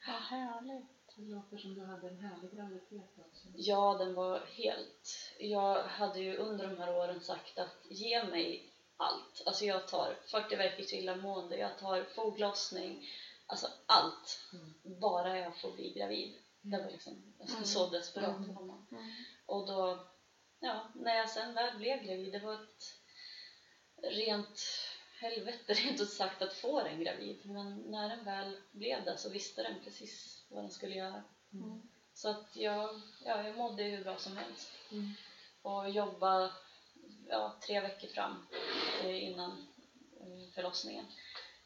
Vad härligt. Det låter som du hade en härlig graviditet också. Ja, den var helt... Jag hade ju under de här åren sagt att ge mig allt. Alltså jag tar 40 veckors illamående, jag tar foglossning, alltså allt. Mm. Bara jag får bli gravid. Det var liksom Mm. så desperat Mm. var man. Mm. Och då, ja, när jag sen väl blev gravid, det var ett rent helvete rent ut sagt att få den gravid. Men när den väl blev det så visste den precis vad den skulle göra. Mm. Så att jag, ja, jag mådde hur bra som helst. Mm. Och jobbade ja, tre veckor fram eh, innan eh, förlossningen.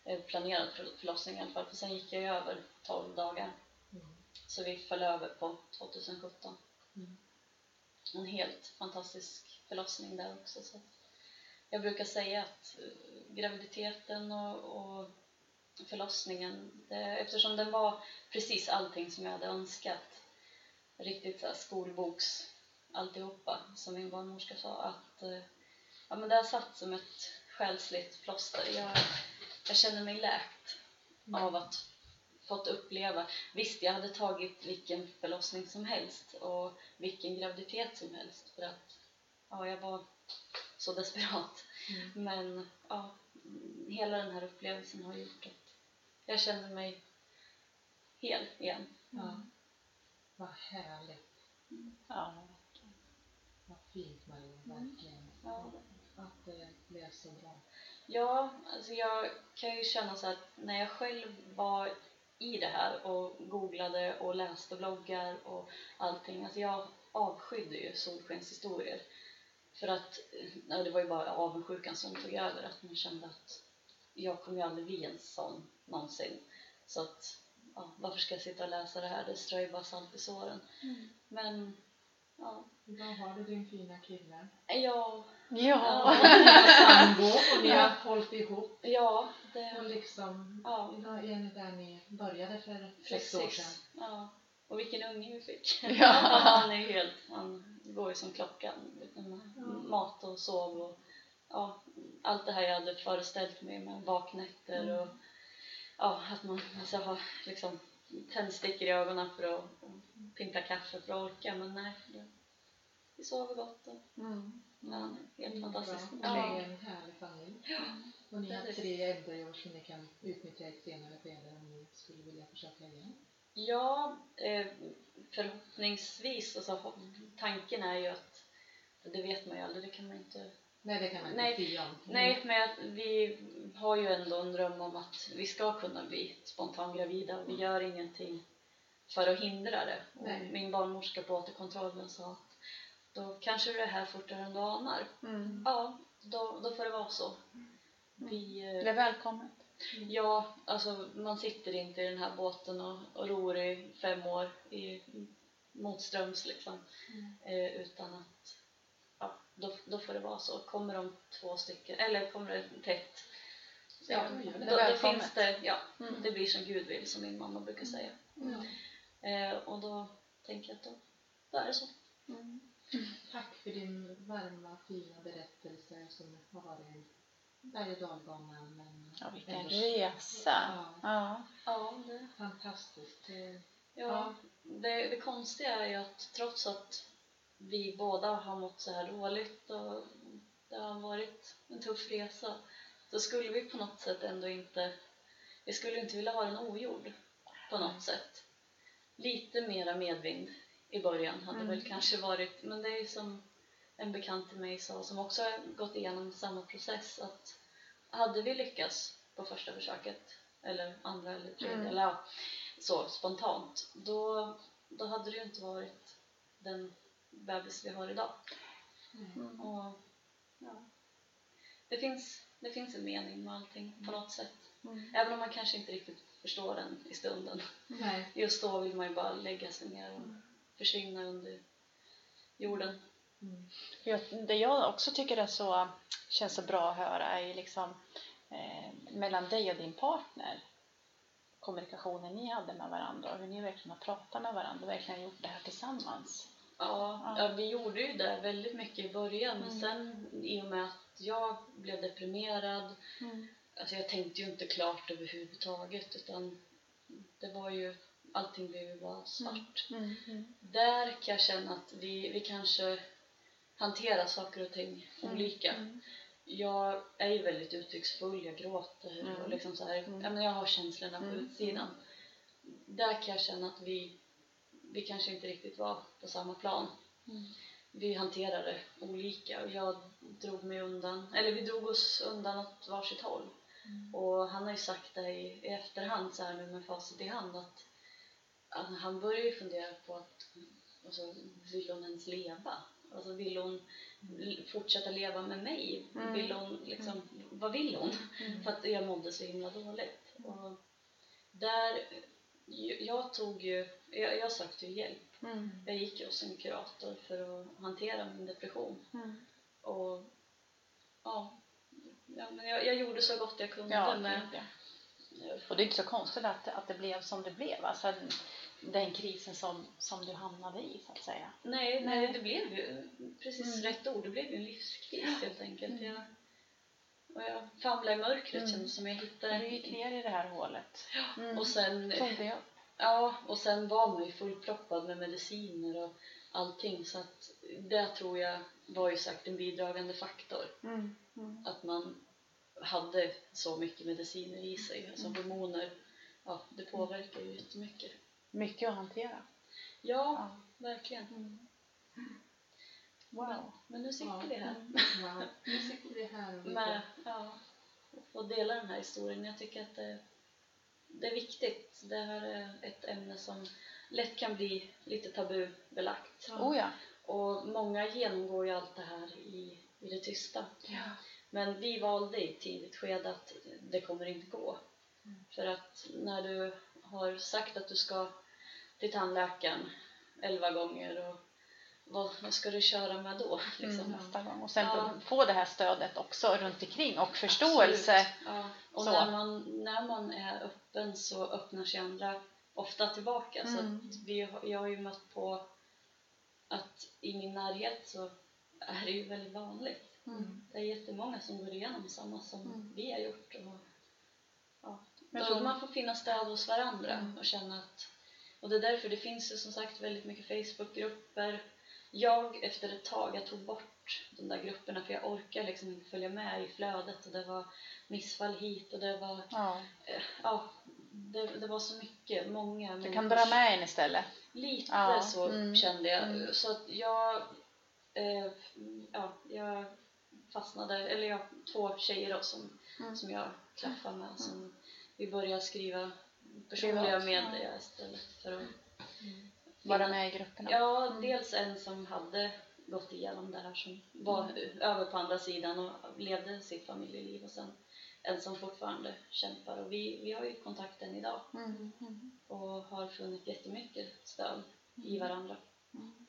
Eh, Planerad för- förlossning i alla fall, för sen gick jag över 12 dagar. Mm. Så vi föll över på 2017. Mm. En helt fantastisk förlossning där också. Så jag brukar säga att graviditeten och, och förlossningen, det, eftersom den var precis allting som jag hade önskat, riktigt så här skolboks alltihopa, som min barnmorska sa, att eh, ja, men det har satt som ett själsligt plåster. Jag, jag känner mig läkt av att fått uppleva. Visst, jag hade tagit vilken förlossning som helst och vilken graviditet som helst för att ja, jag var så desperat. Mm. Men ja, mm, hela den här upplevelsen har gjort att jag känner mig hel igen. Ja. Vad härligt. Ja. Vad fint Maria, verkligen. Ja. Att det blev så bra. Ja, alltså jag kan ju känna så att när jag själv var i det här och googlade och läste bloggar och allting, alltså jag avskydde ju solskenshistorier. För att, ja, det var ju bara avundsjukan som tog över, att man kände att jag kommer ju aldrig bli en sån någonsin. Så att, ja, varför ska jag sitta och läsa det här? Det strör ju bara salt i såren. Mm. Men, ja, Idag har du din fina kille. ja, Ja. Sambo och ni har Ja. hållit ihop. ja, Och det, liksom, ja. idag är ni där ni började för sex år sedan. Ja. Och vilken unge vi fick. Ja. han är helt, han går ju som klockan. Ja. Mat och sov och ja, allt det här jag hade föreställt mig med vaknätter Mm. och ja, att man alltså, har liksom tändstickor i ögonen för att pimpla kaffe för att orka. Men nej, det, vi sover gott och Mm. ja, helt Mm, fantastisk. Bra. Och ni Ja. är en härlig familj. Ja. Och ni har tre embryor som ni kan utnyttja i ett senare skede om ni skulle vilja försöka igen. Ja, eh, förhoppningsvis. Alltså, tanken är ju att, det vet man ju aldrig, det kan man inte... Nej, det kan man Nej. inte sia om. Nej, men vi har ju ändå en dröm om att vi ska kunna bli spontangravida och vi gör ingenting för att hindra det. Och Nej. min barnmorska på återkontrollen sa att då kanske det är här fortare än du anar. Mm. Ja, då, då får det vara så. Vi, eh, Det är välkommet. Ja, alltså man sitter inte i den här båten och, och ror i fem år i motströms liksom. Mm. Eh, utan att, ja, då, då får det vara så. Kommer de två stycken, eller kommer det tätt, Ja, då, det. då, finns det, ja, Mm. det blir som Gud vill som min mamma brukar säga. Ja. Eh, och då tänker jag att då, då är det så. Mm. Tack för din varma, fina berättelse som har varit berg och dalbana. Men Ja, vilken ändå- resa. Ja, Ja. Ja, det, fantastiskt. Det- Ja, Ja. Det, det konstiga är ju att trots att vi båda har mått så här dåligt och det har varit en tuff resa så skulle vi på något sätt ändå inte, vi skulle inte vilja ha den ogjord på något sätt. Lite mera medvind i början hade Mm. väl kanske varit, men det är ju som en bekant till mig sa som också har gått igenom samma process att hade vi lyckats på första försöket eller andra eller tredje Mm. eller så spontant då, då hade det ju inte varit den bebis vi har idag. Mm. Och, ja. det, finns, det finns en mening med allting på något sätt. Mm. Även om man kanske inte riktigt förstår den i stunden. Nej. Just då vill man ju bara lägga sig ner och försvinna under jorden. Mm. Jag, det jag också tycker är så, känns så bra att höra är liksom eh, mellan dig och din partner kommunikationen ni hade med varandra och hur ni verkligen har pratat med varandra och verkligen gjort det här tillsammans. Ja, Ja. ja, vi gjorde ju det väldigt mycket i början men Mm. sen i och med att jag blev deprimerad, Mm. alltså jag tänkte ju inte klart överhuvudtaget utan det var ju, allting blev ju bara svart. Mm. Mm. Där kan jag känna att vi, vi kanske hanterar saker och ting olika. Mm. Jag är ju väldigt uttrycksfull, jag gråter Mm. och liksom så här, Mm. ja, men jag har känslorna på Mm. utsidan. Där kan jag känna att vi, vi kanske inte riktigt var på samma plan. Mm. Vi hanterade olika och jag drog mig undan, eller vi drog oss undan åt varsitt håll. Mm. Och han har ju sagt det i, i efterhand så här nu med facit i hand att, att han börjar ju fundera på att alltså, vill hon ens leva? Alltså vill hon fortsätta leva med mig? Mm. Vill hon liksom, vad vill hon? Mm. För att jag mådde så himla dåligt. Och där, jag tog ju, jag, jag sökte ju hjälp. Mm. Jag gick ju hos en kurator för att hantera min depression. Mm. Och ja, ja men jag, jag gjorde så gott jag kunde Ja, med. Och det är inte så konstigt att, att det blev som det blev. Alltså den krisen som, som du hamnade i så att säga. Nej, Nej. nej, det blev ju precis Mm. rätt ord. Det blev ju en livskris helt enkelt. Mm. Jag, och jag famlade i mörkret Mm. kändes som jag hittade... Du gick ner i det här hålet. Mm. Och sen, Tog det upp. ja, och sen var man ju fullproppad med mediciner och allting. Så att det tror jag var ju sagt en bidragande faktor. Mm. Mm. Att man hade så mycket mediciner i sig. Alltså Mm. hormoner, ja, det påverkar ju jättemycket. Mycket att hantera. Ja, verkligen. Mm. Wow. men nu sitter Ja. vi här. Wow. Nu sitter vi här och med, ja, och få dela den här historien. Jag tycker att det, det är viktigt. Det här är ett ämne som lätt kan bli lite tabubelagt. Ja. Oh ja. Och många genomgår ju allt det här i, i det tysta. ja. Men vi valde i ett tidigt skede att det kommer inte gå. Mm. För att när du har sagt att du ska till tandläkaren elva gånger och vad, vad ska du köra med då? Liksom? Mm, nästa gång. Och sen Ja. få, det här stödet också runt omkring och förståelse. Ja. Och Så. när man, när man är öppen så öppnar sig andra ofta tillbaka. Så Mm. att vi, jag har ju mött på att i min närhet så är det ju väldigt vanligt. Mm. Det är jättemånga som går igenom samma som Mm. vi har gjort. Och, Jag Då tror- Man får finna stöd hos varandra Mm. och känna att... Och det är därför det finns ju som sagt väldigt mycket Facebookgrupper. Jag efter ett tag, jag tog bort de där grupperna för jag orkar liksom inte följa med i flödet och det var missfall hit och det var... Ja. eh, Ja, det, det var så mycket, många Du kan dra med en istället. Lite Ja, så mm, kände jag. mm. Så att jag, eh, ja, jag fastnade, eller jag två tjejer då som, Mm. som jag klaffar med. Som vi började skriva personliga medier istället för att Mm. Vara med i grupperna. Ja, Mm. dels en som hade gått igenom det här som var över på andra sidan och levde sitt familjeliv och sen en som fortfarande kämpar och vi, vi har ju kontakt än idag Mm. Mm. och har funnit jättemycket stöd i varandra. Mm.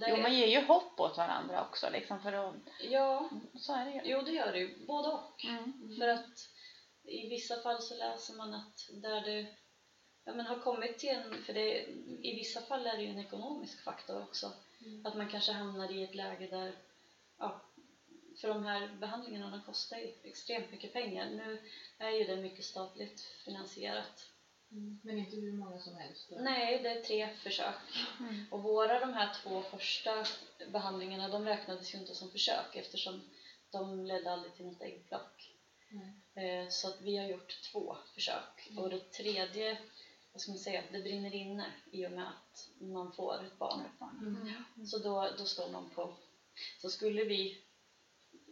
Det Jo, man ger ju hopp åt varandra också liksom för att, Ja, så är det ju. jo det gör det ju. Både och. Mm. För att i vissa fall så läser man att där det ja, men har kommit till en, för det, i vissa fall är det ju en ekonomisk faktor också. Mm. Att man kanske hamnar i ett läge där, ja, för de här behandlingarna de kostar ju extremt mycket pengar. Nu är ju det mycket statligt finansierat. Mm. Men inte hur många som helst. då. Nej, det är tre försök. Mm. Och våra de här två första behandlingarna, de räknades ju inte som försök eftersom de ledde aldrig till något äggplock. Nej. Eh, Så att vi har gjort två försök. Mm. Och det tredje, vad ska man säga, det brinner inne i och med att man får ett barn. Mm. Så då, då står man på... Så skulle vi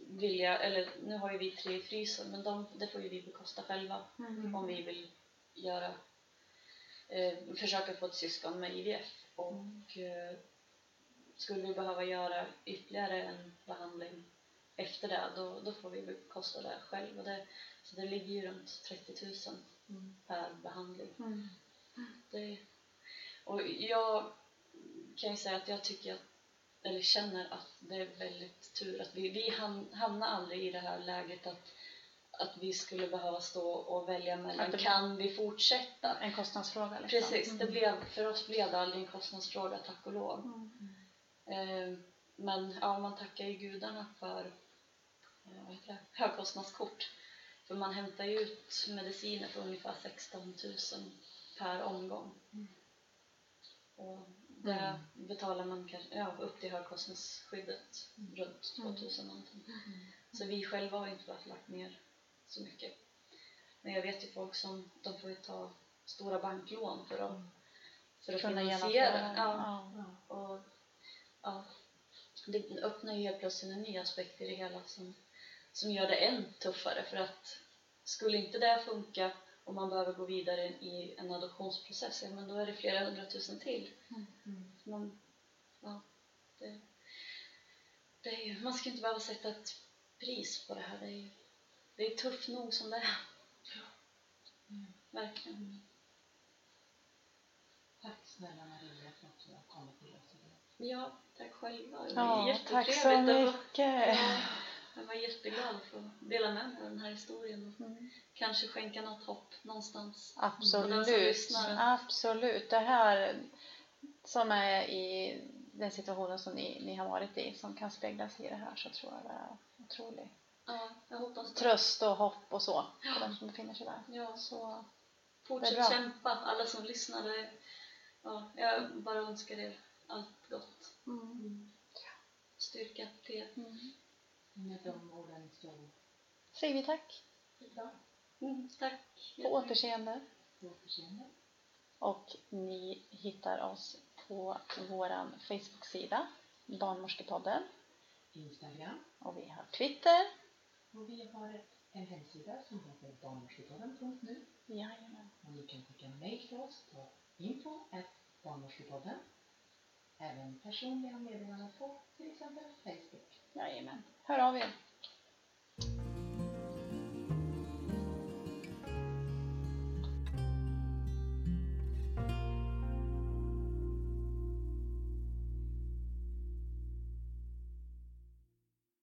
vilja, eller nu har ju vi tre i frysen, men de, det får ju vi bekosta själva Mm. om vi vill göra, eh, försöka få ett syskon med IVF. Och eh, skulle vi behöva göra ytterligare en behandling efter det, då, då får vi bekosta det själv. Och det, så det ligger ju runt 30 000 Mm. per behandling. Mm. Det, och jag kan ju säga att jag tycker att, eller känner att det är väldigt tur att vi, vi ham- hamnar aldrig i det här läget att, att vi skulle behöva stå och välja mellan det- kan vi fortsätta? En kostnadsfråga liksom. Precis, det Mm. blev, för oss blev det aldrig en kostnadsfråga tack och lov. Mm. Eh, Men ja, man tackar ju gudarna för eh, vad heter det? Högkostnadskort. För man hämtar ju ut mediciner för ungefär 16 000 per omgång. Mm. Och det betalar man kanske, ja, upp till högkostnadsskyddet runt 2000 någonting. Så vi själva har inte behövt lagt ner så mycket. Men jag vet ju folk som de får ju ta stora banklån för att, för att Kunna finansiera. Ja. Ja. Och, ja, det öppnar ju helt plötsligt en ny aspekt i det hela som, som gör det än tuffare för att skulle inte det funka och man behöver gå vidare i en adoptionsprocess, ja, men då är det flera hundratusen till. Mm. Man, ja, det, det är ju, man ska inte behöva sätta ett pris på det här. Det är, det är tufft nog som det är. Mm. Verkligen. Tack snälla Maria för att du har kommit till oss idag. Ja, tack själva. Det var Ja, tack så jättetrevligt att få- mycket. Ja, jag var jätteglad för att dela med mig av den här historien och Mm. kanske skänka något hopp någonstans. Absolut, absolut. Det här som är i den situationen som ni, ni har varit i, som kan speglas i det här, så tror jag det är otrolig Ja, jag hoppas det. tröst och hopp och så för de som befinner sig där. Ja, Så fortsätt kämpa, alla som lyssnar. Det Ja, jag bara önskar er allt gott. mm. Styrka till. Mm. Med de orden så säger vi tack. bra. Mm, tack. På återseende. På återseende. Och ni hittar oss på vår Facebook-sida, Barnmorskepodden. Instagram. Och vi har Twitter. Och vi har en hemsida som heter barnmorskepodden.nu. Jajamän. Och ni kan skicka mejl till oss på info.barnmorskepodden. Även personliga meddelanden på till exempel Facebook. Jajamän. Hör av er.